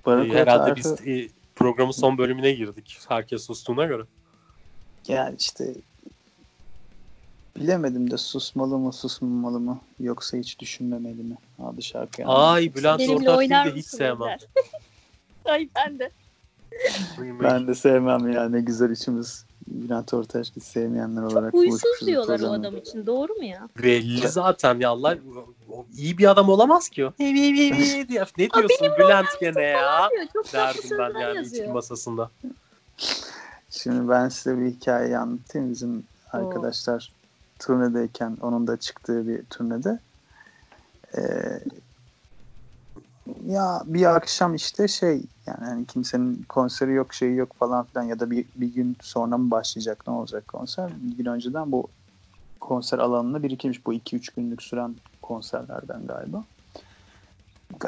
Barakuda Herhalde tarifi- biz e, programın son bölümüne girdik. Herkes sustuğuna göre. Yani işte bilemedim de susmalı mı susmamalı mı yoksa hiç düşünmemeli mi adlı şarkı. Ay Bülent Benimle Ortaç oynar değil de hiç sevmem. Ay ben de. Ben de sevmem ya ne güzel içimiz Bülent Ortaç'ı sevmeyenler olarak. Huysuz buluşmuşuz diyorlar o adam için. Doğru mu ya? Belli zaten ya Allah o iyi bir adam olamaz ki o. Ne diyorsun Bülent gene ya? Çok Derdim ben yani içki yazıyor. masasında. Şimdi ben size bir hikaye anlatayım. Bizim arkadaşlar turnedeyken onun da çıktığı bir turnede. Ee, ya bir akşam işte şey yani hani kimsenin konseri yok şeyi yok falan filan ya da bir, bir gün sonra mı başlayacak ne olacak konser bir gün önceden bu konser alanına birikmiş bu 2-3 günlük süren konserlerden galiba.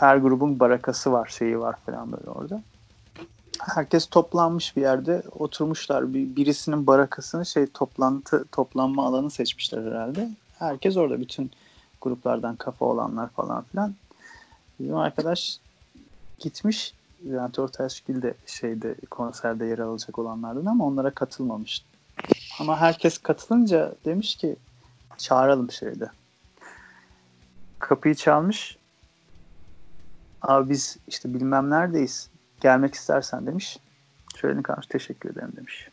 Her grubun barakası var şeyi var falan böyle orada herkes toplanmış bir yerde oturmuşlar. Bir, birisinin barakasını şey toplantı toplanma alanı seçmişler herhalde. Herkes orada bütün gruplardan kafa olanlar falan filan. Bizim arkadaş gitmiş. Bülent Ortaçgil de şeyde konserde yer alacak olanlardan ama onlara katılmamış. Ama herkes katılınca demiş ki çağıralım şeyde. Kapıyı çalmış. Abi biz işte bilmem neredeyiz gelmek istersen demiş. Şöyle kalmış teşekkür ederim demiş.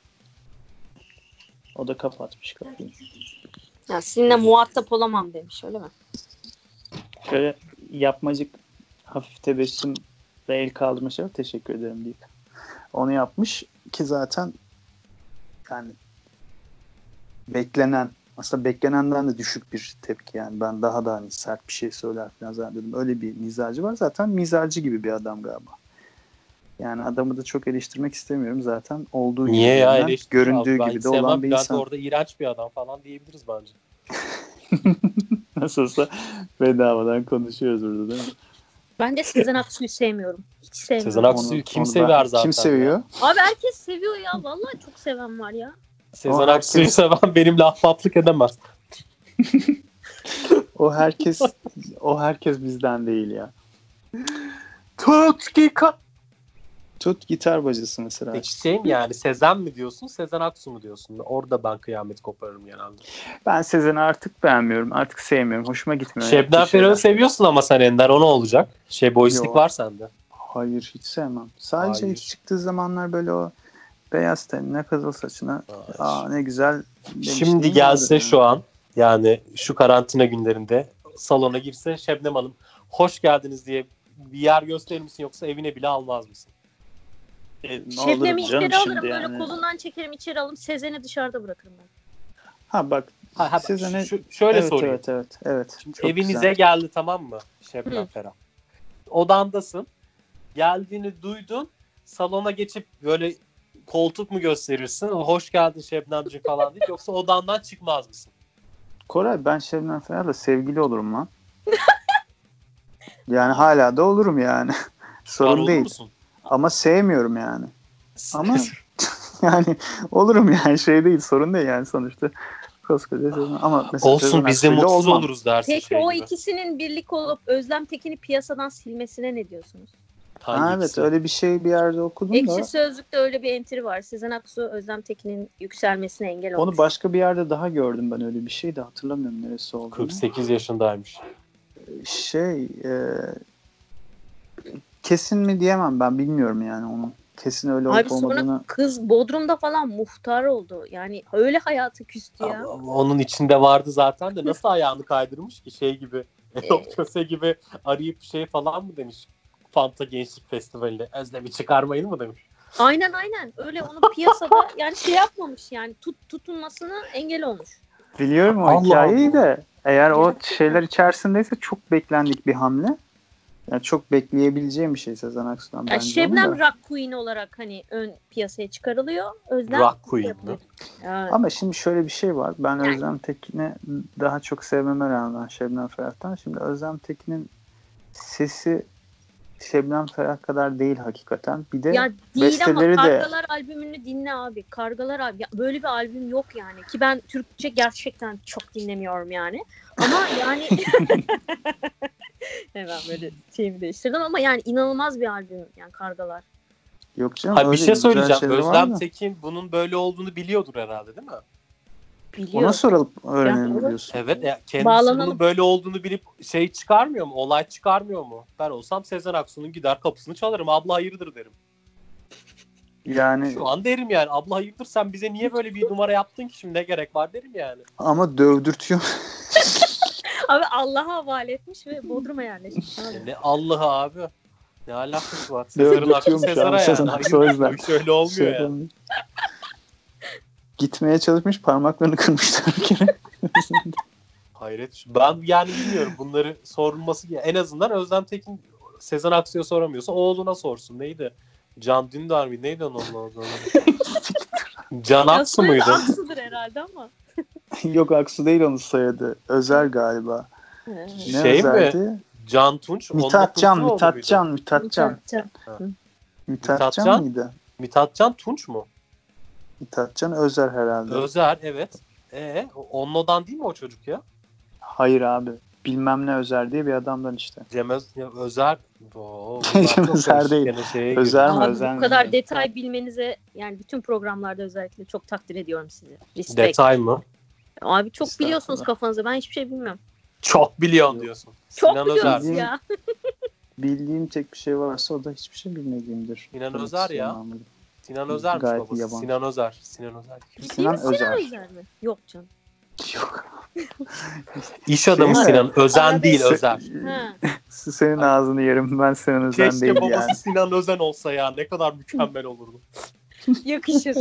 O da kapatmış kapıyı. Ya sizinle muhatap olamam demiş öyle mi? Şöyle yapmacık hafif tebessüm ve el kaldırma var. Teşekkür ederim deyip. Onu yapmış ki zaten yani beklenen aslında beklenenden de düşük bir tepki yani ben daha da hani sert bir şey söyler falan zannediyordum. Öyle bir mizacı var. Zaten mizacı gibi bir adam galiba. Yani adamı da çok eleştirmek istemiyorum zaten olduğu Niye gibi ya eleştir göründüğü abi. Gibi de sevmem. olan bir insan. orada iğrenç bir adam falan diyebiliriz bence. Nasılsa bedavadan konuşuyoruz burada değil mi? Ben de Sezen Aksu'yu sevmiyorum. Hiç sevmiyorum. Sezen Aksu'yu kim sever zaten Kim seviyor? Abi herkes seviyor ya. Vallahi çok seven var ya. Sezen Aksu'yu herkes- seven benimle ahbaplık edemez. O herkes o herkes bizden değil ya. Tut gika. Tut gitar bacısı mesela. Peki şey mi yani Sezen mi diyorsun Sezen Aksu mu diyorsun? Orada ben kıyamet koparırım genelde. Ben Sezen'i artık beğenmiyorum. Artık sevmiyorum. Hoşuma gitmiyor. Şebnem. Ferah'ı seviyorsun ama sen Ender o ne olacak? Şey boystik Yo. var sende. Hayır hiç sevmem. Sadece Hayır. ilk çıktığı zamanlar böyle o beyaz tenine kızıl saçına aa ne güzel Şimdi gelse yani. şu an yani şu karantina günlerinde salona girse Şebnem Hanım hoş geldiniz diye bir yer gösterir misin yoksa evine bile almaz mısın? E, ne Şebnem'i içeri alırım şimdi böyle yani. kolundan çekerim içeri alırım. Sezen'i dışarıda bırakırım ben. Ha bak Ha, ha, şu- şöyle evet, sorayım. evet evet evet. Şimdi Çok evinize güzel. geldi tamam mı Şebnem. Ferah? Odandasın. Geldiğini duydun. Salona geçip böyle koltuk mu gösterirsin? Hoş geldin Şebnemciğim falan deyip yoksa odandan çıkmaz mısın? Koray ben Şebnem Ferah'la sevgili olurum lan. yani hala da olurum yani. Var Sorun olur değil. musun? Ama sevmiyorum yani. Ama yani olurum yani şey değil sorun değil yani sonuçta. Koskoca Sezen- ama mesela Olsun biz de mutsuz olmam. oluruz dersin Peki şey o gibi. ikisinin birlik olup Özlem Tekin'i piyasadan silmesine ne diyorsunuz? Ha, evet öyle bir şey bir yerde okudum da Ekşi Sözlük'te öyle bir entry var. Sezen Aksu Özlem Tekin'in yükselmesine engel olmuş. onu başka bir yerde daha gördüm ben öyle bir şey de hatırlamıyorum neresi olduğunu. 48 yaşındaymış. Şey e, kesin mi diyemem ben bilmiyorum yani onu. Kesin öyle Abi olup sonra olmadığını. kız Bodrum'da falan muhtar oldu. Yani öyle hayatı küstü ya. Ama Onun içinde vardı zaten de nasıl ayağını kaydırmış ki şey gibi Erol Köse gibi arayıp şey falan mı demiş Fanta Gençlik Festivali'nde Özlem'i çıkarmayın mı demiş. Aynen aynen. Öyle onu piyasada yani şey yapmamış yani tut, tutunmasına engel olmuş. Biliyorum o Allah hikayeyi Allah. de Eğer o şeyler içerisindeyse çok beklendik bir hamle. Yani çok bekleyebileceğim bir şey Sezen Aksu'dan Yani. Şebnem da. Rock Queen olarak hani ön piyasaya çıkarılıyor. Özlem Rock Queen yapılıyor. mi? Yani. Ama şimdi şöyle bir şey var. Ben Yani- Özlem Tekin'i daha çok sevmeme rağmen Şebnem Ferah'tan. Şimdi Özlem Tekin'in sesi Şebnem Ferah kadar değil hakikaten. Bir de Ya değil ama besteleri de- Kargalar albümünü dinle abi. Kargalar albüm. Ya böyle bir albüm yok yani. Ki ben Türkçe gerçekten çok dinlemiyorum yani. Ama yani hemen böyle şeyimi değiştirdim ama yani inanılmaz bir albüm yani Kargalar. yok canım. Hayır, bir şey söyleyeceğim. Özlem. Tekin bunun böyle olduğunu biliyordur herhalde değil mi? Biliyor. Ona soralım öğrenelim evet. diyorsun. Evet. Ya kendisi Bağlanalım. bunun böyle olduğunu bilip şey çıkarmıyor mu? Olay çıkarmıyor mu? Ben olsam Sezen Aksu'nun gider kapısını çalarım. Abla hayırdır derim. Yani Şu an derim yani. Abla hayırdır sen bize niye böyle bir numara yaptın ki şimdi ne gerek var derim yani. ama dövdürtüyor. Abi Allah'a havale etmiş ve Bodrum'a yerleşmiş. abi. Ne Allah'ı abi. Ne alakası var? Sezar'ın Dövdürtüyormuş Sezar'a yani. Aksu o Hayır, yüzden. bu iş öyle olmuyor Şey yani. yapamıyor. Gitmeye çalışmış parmaklarını kırmışlar bir kere. Hayret. Ben yani bilmiyorum bunları sorulması en azından Özlem Tekin Sezen Aksu'ya soramıyorsa oğluna sorsun. Neydi? Can Dündar mı? Neydi onun adı? Can Aksu muydu? Aksu'dur herhalde ama. Yok Aksu değil onun soyadı. Özel galiba. Ne Şey mi? özeldi? Can Tunç. Mithat Can, Mithat? Can, Mithat Can. Mithat Can mıydı? Mithat Can Tunç mu? Mithat Can Özer herhalde. Özer evet. E onun odan değil mi o çocuk ya? Hayır abi. Bilmem ne Özer diye bir adamdan işte. Cem Öz, Özer. Oo, Cem Özer değil. Özer mi Özer bu mi? kadar detay bilmenize yani bütün programlarda özellikle çok takdir ediyorum sizi. Respect. Detay mı? Abi çok biliyorsunuz kafanızda. Ben hiçbir şey bilmiyorum. Çok biliyorsun diyorsun. Çok Sinan Özer. biliyorsunuz ya. Bildiğim tek bir şey varsa o da hiçbir şey bilmediğimdir. Sinan Demek Özer istiyorum ya. Sinan Özer'miş Gayet babası. yabancı. Sinan Özer. Sinan Özer. Sinan Sinan Özer. Özer mi? Yok canım. Yok. İş adamı Şey mi? Sinan. Özen Arabesk. değil Özer. Ha. Senin ağzını yerim ben senin özen Keşke değil babası yani. Sinan Özen olsa ya. Ne kadar mükemmel olurdu. Yakışır.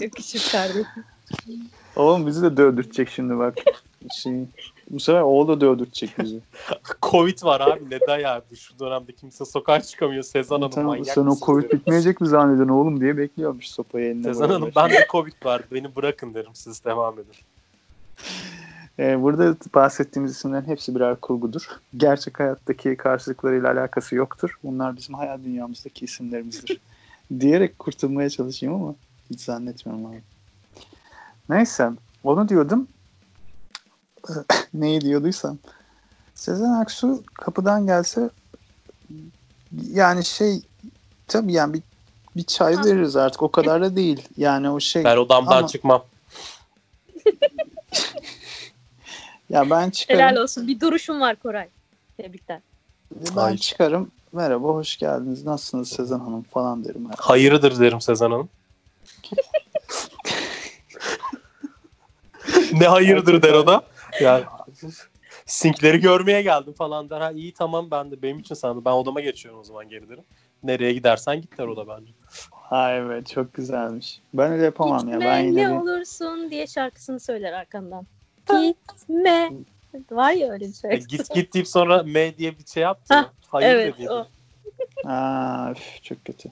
Yakışır kardeşim. Oğlum bizi de dövdürtecek şimdi bak. Şey, bu sefer o da dövdürtecek bizi. Covid var abi. Ne dayardı? Şu dönemde kimse sokağa çıkamıyor. Sezen Hanım Tamam, manyak sen o Covid derim. bitmeyecek mi zannedin oğlum diye bekliyormuş sopayı eline. Sezen Hanım ben de Covid var. Beni bırakın derim. Siz devam edin. Ee, burada bahsettiğimiz isimlerin hepsi birer kurgudur. Gerçek hayattaki karşılıklarıyla alakası yoktur. Bunlar bizim hayal dünyamızdaki isimlerimizdir. Diyerek kurtulmaya çalışayım ama hiç zannetmiyorum abi. Neyse onu diyordum. Neyi diyorduysam. Sezen Aksu kapıdan gelse yani şey tabii yani bir, bir çay veririz artık o kadar da değil. Yani o şey Ben odamdan Ama- çıkmam. ya ben çıkarım. Helal olsun. Bir duruşun var Koray. Tebrikler. Ben Hayır. çıkarım. Merhaba, hoş geldiniz. Nasılsınız Sezen Hanım falan derim. herhalde. Hayırdır derim Sezen Hanım. ne hayırdır der o da. Yani sinkleri görmeye geldim falan der. Ha iyi tamam ben de benim için sandım. Ben odama geçiyorum o zaman geri derim. Nereye gidersen git der o da bence. Ha evet, çok güzelmiş. Ben öyle yapamam ya. Gitme Ben yine ne bir... olursun diye şarkısını söyler arkandan. Gitme. Var ya öyle bir E, şarkı. git git deyip sonra M diye bir şey yaptı. Hah, Hayır evet, dedi. o. Aa, üf, çok kötü.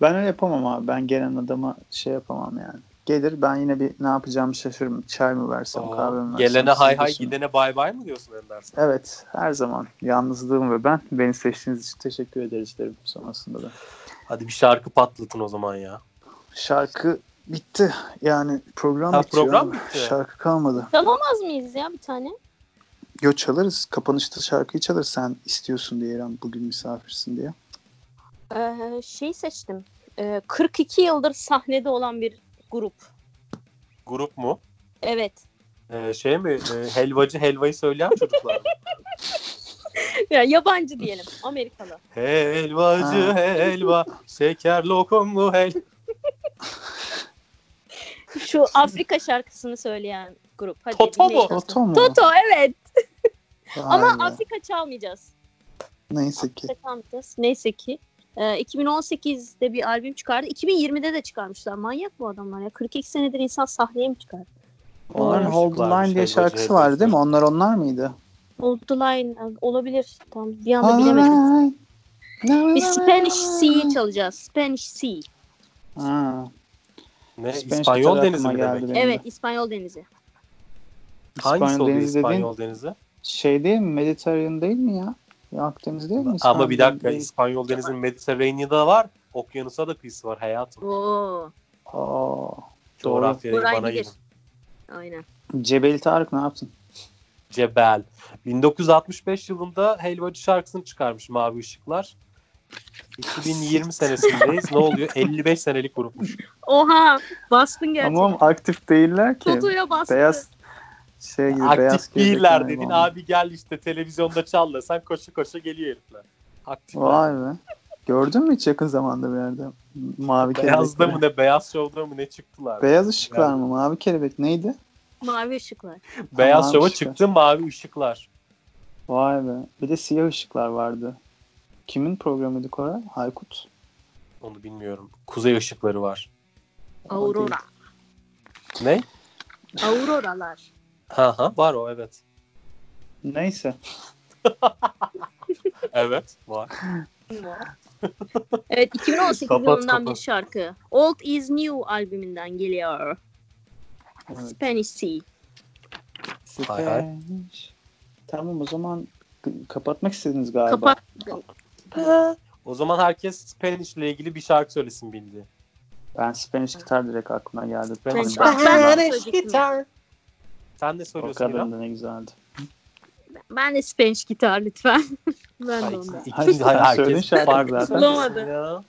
Ben öyle yapamam abi. Ben gelen adama şey yapamam yani. Gelir ben yine bir ne yapacağımı şaşırırım. Çay mı versem, Aa, kahve mi versem. Gelene hay hay gidene bay bay mı diyorsun Ender? Evet, her zaman. Yalnızlığım ve ben. Beni seçtiğiniz için teşekkür ederiz derim sonrasında da. Hadi bir şarkı patlatın o zaman ya. Şarkı bitti. Yani program Ha, bitiyor. program bitti. Şarkı kalmadı. Çalamaz mıyız ya bir tane? Yo çalarız. Kapanışta şarkıyı çalarız. Sen istiyorsun diye İrem. Bugün misafirsin diye. Ee, şey seçtim. Ee, 42 yıldır sahnede olan bir grup. Grup mu? Evet. Ee, şey mi? e, helvacı helvayı söyleyen çocuklar mı? Ya yabancı diyelim. Amerikalı. Helvacı Ha. helva, şeker lokumlu hel. Şu Afrika şarkısını söyleyen grup. Hadi Toto mu? Toto mu? Toto evet. Vay Ama be. Afrika çalmayacağız. Neyse ki. Afrika çalmayacağız. Neyse ki. Ee, 2018'de bir albüm çıkardı. 2020'de de çıkarmışlar. Manyak bu adamlar ya. 42 senedir insan sahneye mi çıkar? Onların Var. Hold the Line diye helvacı, şarkısı vardı değil mi? Onlar onlar mıydı? Old the Line olabilir. Tam bir anda bilemedim. Biz Spanish Sea'yi çalacağız. Spanish Sea. Ha, Ne? Spanish İspanyol denizi mi demek? benim. Evet İspanyol Denizi. Hangisi İspanyol denizi dediğin İspanyol denizi? şey değil mi? Mediterranean değil mi ya? Akdeniz değil mi? Ama bir dakika değil. İspanyol denizinin Mediterranean'da var. Okyanusa da kıyısı var hayatım. Oo, Aa, Coğrafyayı Koray bana bilir. aynen. Cebeli Tarık ne yaptın? Cebel. 1965 yılında Helvacı şarkısını çıkarmış Mavi Işıklar. 2020 senesindeyiz. ne oluyor? 55 senelik grupmuş. Oha bastın gerçekten. Ama aktif değiller ki. Toto'ya bastın. Beyaz şey gibi beyaz Aktif değiller gelecekler dedin. gibi. Abi gel işte televizyonda çal desen koşa koşa geliyor herifler. Aktifler. Vay be. Gördün mü hiç yakın zamanda bir yerde? Mavi Beyazda kelebekleri. mı ne beyaz şovda mı ne çıktılar. Beyaz ışıklar Yani. mı? Mavi kelebek neydi? Mavi ışıklar. Beyaz Mavi şova ışıklar. çıktı mavi ışıklar. Vay be. Bir de siyah ışıklar vardı. Kimin programıydı Koray? Haykut. Onu bilmiyorum. Kuzey ışıkları var. Aurora. Ne? Auroralar. Ha ha var o evet. Neyse. Evet var. evet 2018 Kapat, yılından kapat. bir şarkı. Old is New albümünden geliyor. Evet. Spanish Sea. Hay hay. Spanish. Tamam o zaman kapatmak istediniz galiba. Kapat. O zaman herkes Spanish ile ilgili bir şarkı söylesin bildi. Ben Spanish gitar direkt aklıma geldi. Spanish Tamam, Ben- Sen ne o söylüyorsun kadar da ne güzeldi. Ben de Spanish gitar lütfen. ben Ay, de ondan. iki- herkes farklı zaten. Bulamadı.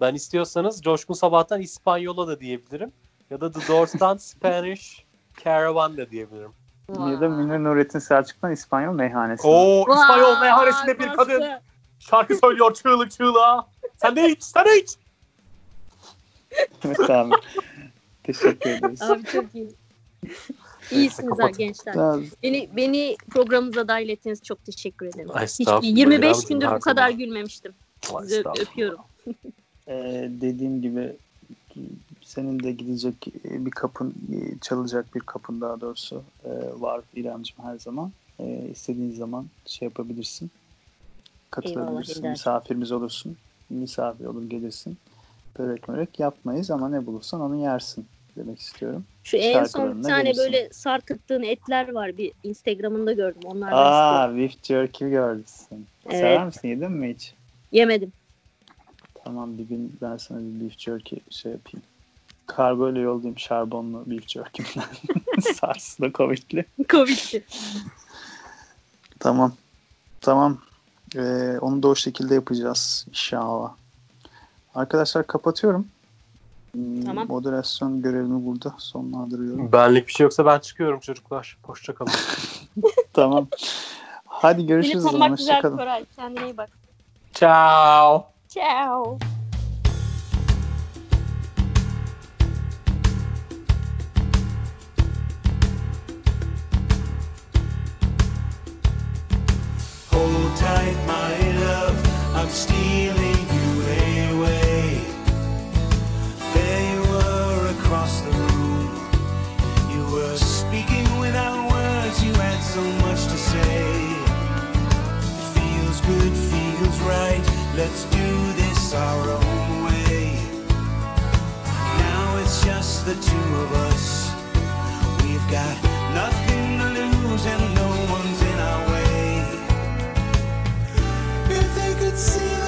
Ben istiyorsanız Coşkun Sabah'tan İspanyola da diyebilirim. Ya da The Doors'tan Spanish Caravan da diyebilirim. Ya da Münir Nurettin Selçuk'tan İspanyol meyhanesi. Oo İspanyol meyhanesinde bir kadın şarkı söylüyor çığlık çığlığa. Sen de iç, sen de iç. evet abi. Teşekkür ederiz. Abi çok iyi. İyisiniz ha gençler. Beni beni programımıza dahil ettiğiniz çok teşekkür ederim. Hiç, estağfurullah, 25 İremciğim, gündür bu kadar gülmemiştim. Sizi öpüyorum. e, dediğim gibi senin de gidecek bir kapın, çalacak bir kapın daha doğrusu e, var İremciğim her zaman. E, istediğin zaman şey yapabilirsin. Katılabilirsin. Misafirimiz olursun. Misafir olur gelirsin. Börek mörek yapmayız ama ne bulursan onu yersin demek istiyorum. Şu en son bir tane gelirsin. böyle sarkıttığın etler var. Bir Instagram'ında gördüm. Onlardan Aa, istiyorum. beef jerky gördün. Evet. Sever misin? Yedin mi hiç? Yemedim. Tamam bir gün ben sana bir beef jerky şey yapayım. Kargo ile yollayayım şarbonlu beef jerky'mden. Sarslı Covid'li. Covid'ti. Tamam. Tamam. Ee, onu da o şekilde yapacağız inşallah. Arkadaşlar kapatıyorum. Hmm, Tamam. Moderasyon görevimi burada sonlandırıyorum. Benlik bir şey yoksa ben çıkıyorum çocuklar. Hoşçakalın. tamam. Hadi görüşürüz o zaman. tanımak güzel Hoşçakalın. Koray. Kendine iyi bak. Ciao. Ciao. Hold tight, my love. I'm stealing Let's do this our own way. Now it's just the two of us. We've got nothing to lose and no one's in our way. If they could see